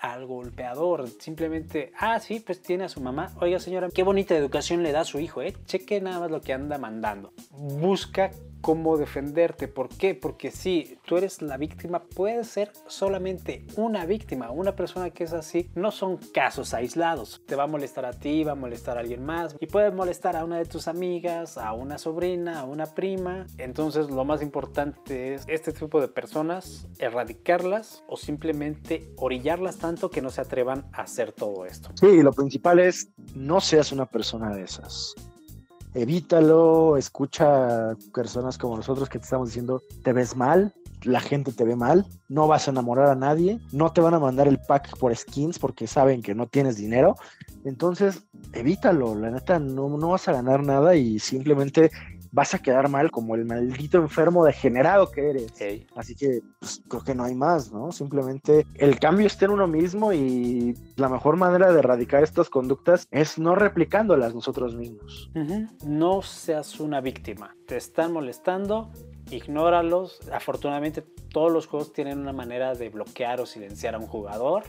al golpeador. Simplemente, ah, sí, pues tiene a su mamá. Oiga, señora, qué bonita educación le da a su hijo, ¿eh? Cheque nada más lo que anda mandando. Busca cómo defenderte. ¿Por qué? Porque si tú eres la víctima, puedes ser solamente una víctima. Una persona que es así no son casos aislados. Te va a molestar a ti, va a molestar a alguien más y puedes molestar a una de tus amigas, a una sobrina, a una prima. Entonces lo más importante es este tipo de personas, erradicarlas o simplemente orillarlas tanto que no se atrevan a hacer todo esto. Sí, lo principal es no seas una persona de esas evítalo, escucha personas como nosotros que te estamos diciendo, te ves mal, la gente te ve mal, no vas a enamorar a nadie, no te van a mandar el pack por skins porque saben que no tienes dinero. Entonces, evítalo, la neta, no, no vas a ganar nada y simplemente vas a quedar mal como el maldito enfermo degenerado que eres. Así que pues, creo que no hay más, ¿no? Simplemente el cambio está en uno mismo y la mejor manera de erradicar estas conductas es no replicándolas nosotros mismos. No seas una víctima. Te están molestando, ignóralos. Afortunadamente todos los juegos tienen una manera de bloquear o silenciar a un jugador.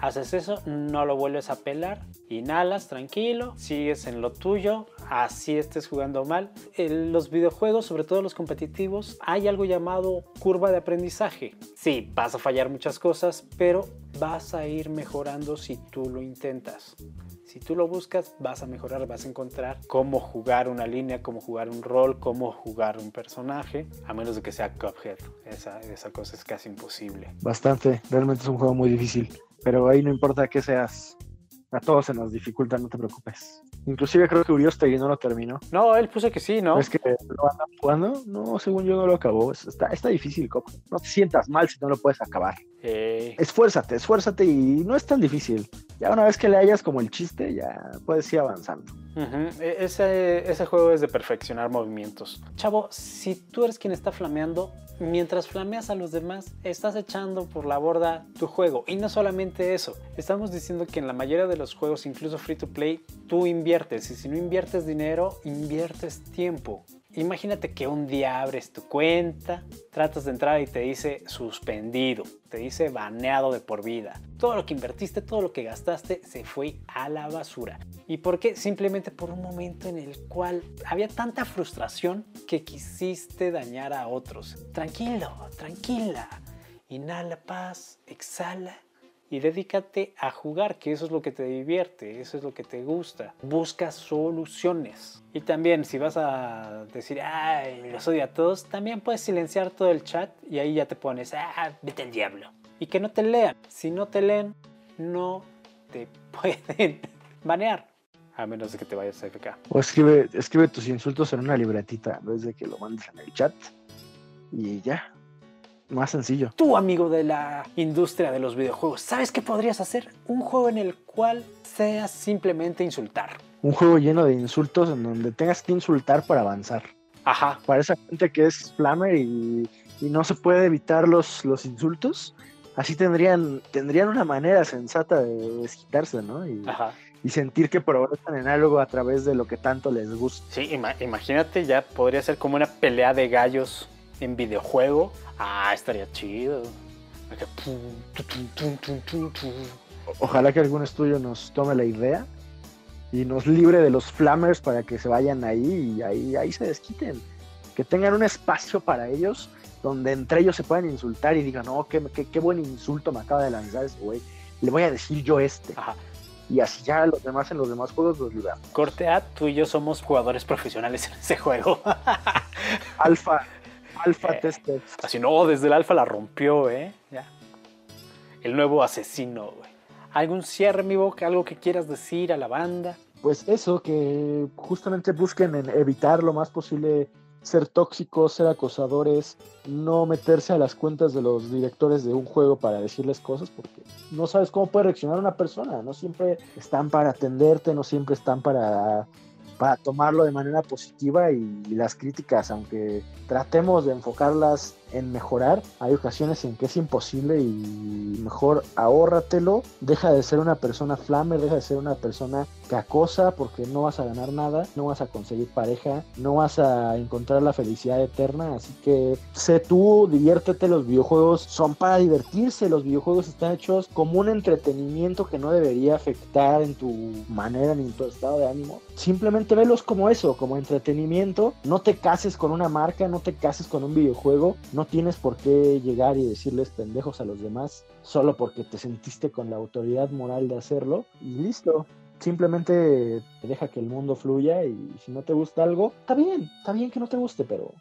Haces eso, no lo vuelves a pelar, inhalas tranquilo, sigues en lo tuyo, así estés jugando mal. En los videojuegos, sobre todo los competitivos, hay algo llamado curva de aprendizaje. Sí, vas a fallar muchas cosas, pero vas a ir mejorando si tú lo intentas. Si tú lo buscas, vas a mejorar, vas a encontrar cómo jugar una línea, cómo jugar un rol, cómo jugar un personaje, a menos de que sea Cuphead. Esa, esa cosa es casi imposible. Bastante, realmente es un juego muy difícil pero ahí no importa qué seas. A todos se nos dificulta, no te preocupes. Inclusive creo que Uriostegui no lo terminó. No, él puso que sí, ¿no? ¿Es que lo andan jugando? No, según yo no lo acabó. Está, está difícil, Coco. No te sientas mal si no lo puedes acabar. Eh... Esfuérzate, esfuérzate y no es tan difícil. Ya una vez que le hayas como el chiste, ya puedes ir avanzando. E, ese, ese juego es de perfeccionar movimientos. Chavo, si tú eres quien está flameando, mientras flameas a los demás, estás echando por la borda tu juego. Y no solamente eso, estamos diciendo que en la mayoría de los juegos, incluso free to play, tú inviertes. Y si no inviertes dinero, inviertes tiempo. Imagínate que un día abres tu cuenta, tratas de entrar y te dice suspendido, te dice baneado de por vida. Todo lo que invertiste, todo lo que gastaste se fue a la basura. ¿Y por qué? Simplemente por un momento en el cual había tanta frustración que quisiste dañar a otros. Tranquilo, tranquila. Inhala paz, exhala y dedícate a jugar, que eso es lo que te divierte, eso es lo que te gusta. Busca soluciones. Y también si vas a decir, ay, los odio a todos, también puedes silenciar todo el chat y ahí ya te pones, ah, vete al diablo. Y que no te lean. Si no te leen, no te pueden banear. A menos de que te vayas a FK. O escribe, escribe tus insultos en una libretita en vez de que lo mandes en el chat. Y ya, más sencillo. Tú, amigo de la industria de los videojuegos, ¿sabes qué podrías hacer? Un juego en el cual sea simplemente insultar. Un juego lleno de insultos en donde tengas que insultar para avanzar. Ajá. Para esa gente que es flamer y, no se puede evitar los, los insultos, así tendrían, tendrían una manera sensata de desquitarse, ¿no? Y, Ajá. Y sentir que progresan en algo a través de lo que tanto les gusta. Sí, imagínate, ya podría ser como una pelea de gallos en videojuego Ah, estaría chido. Ojalá que algún estudio nos tome la idea y nos libre de los flammers para que se vayan ahí y ahí, ahí se desquiten. Que tengan un espacio para ellos donde entre ellos se puedan insultar y digan, oh, qué, qué, buen insulto me acaba de lanzar ese güey. Le voy a decir yo este. Y así ya los demás en los demás juegos los liberamos. Corte A, tú y yo somos jugadores profesionales en ese juego. Alfa, Alfa eh, Así no, desde el alfa la rompió, ¿eh? Ya. El nuevo asesino, güey. ¿Algún cierre, mi boca? ¿Algo que quieras decir a la banda? Pues eso, que justamente busquen en evitar lo más posible ser tóxicos, ser acosadores, no meterse a las cuentas de los directores de un juego para decirles cosas, porque no sabes cómo puede reaccionar una persona, no siempre están para atenderte, no siempre están para para tomarlo de manera positiva y, las críticas, aunque tratemos de enfocarlas en mejorar. Hay ocasiones en que es imposible y mejor ahórratelo. Deja de ser una persona flamer, deja de ser una persona que acosa porque no vas a ganar nada, no vas a conseguir pareja, no vas a encontrar la felicidad eterna. Así que sé tú, diviértete. Los videojuegos son para divertirse. Los videojuegos están hechos como un entretenimiento que no debería afectar en tu manera ni en tu estado de ánimo. Simplemente velos como eso, como entretenimiento. No te cases con una marca, no te cases con un videojuego. Tienes por qué llegar y decirles pendejos a los demás solo porque te sentiste con la autoridad moral de hacerlo. Y listo. Simplemente deja que el mundo fluya y si no te gusta algo, está bien, está bien que no te guste, pero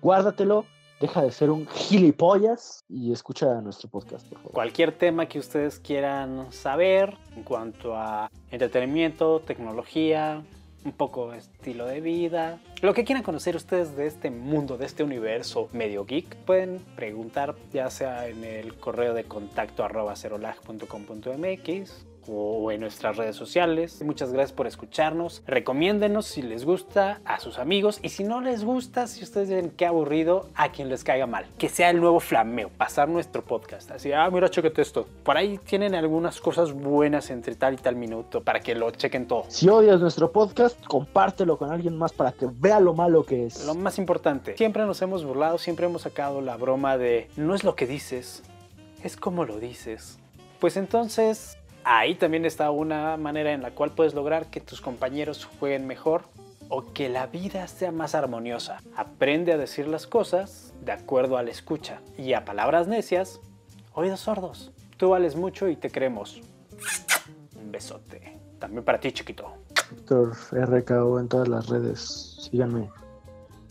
guárdatelo, deja de ser un gilipollas y escucha nuestro podcast. Cualquier tema que ustedes quieran saber en cuanto a entretenimiento, tecnología, un poco estilo de vida, lo que quieran conocer ustedes de este mundo, de este universo medio geek, pueden preguntar ya sea en el correo de contacto arroba o en nuestras redes sociales. Muchas gracias por escucharnos. Recomiéndenos si les gusta a sus amigos y si no les gusta, si ustedes ven qué aburrido, a quien les caiga mal. Que sea el nuevo flameo, pasar nuestro podcast. Así, ah, mira, chequete esto. Por ahí tienen algunas cosas buenas entre tal y tal minuto para que lo chequen todo. Si odias nuestro podcast, compártelo con alguien más para que vea lo malo que es. Lo más importante, siempre nos hemos burlado, siempre hemos sacado la broma de no es lo que dices, es como lo dices. Pues entonces, ahí también está una manera en la cual puedes lograr que tus compañeros jueguen mejor o que la vida sea más armoniosa. Aprende a decir las cosas de acuerdo a la escucha y a palabras necias, oídos sordos. Tú vales mucho y te queremos. Un besote. También para ti, chiquito. Víctor RKO en todas las redes. Síganme.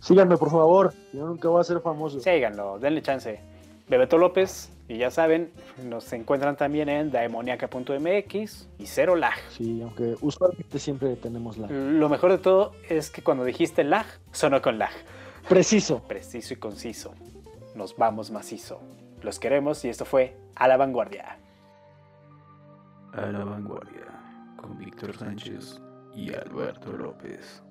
Síganme, por favor. Yo nunca voy a ser famoso. Síganlo, denle chance. Bebeto López, y ya saben, nos encuentran también en daemoniaca.mx y Cero Lag. Sí, aunque usualmente siempre tenemos la. Lo mejor de todo es que cuando dijiste lag, sonó con lag. Preciso. Preciso y conciso. Nos vamos macizo. Los queremos y esto fue A la Vanguardia. A la vanguardia con Víctor Sánchez y Alberto López.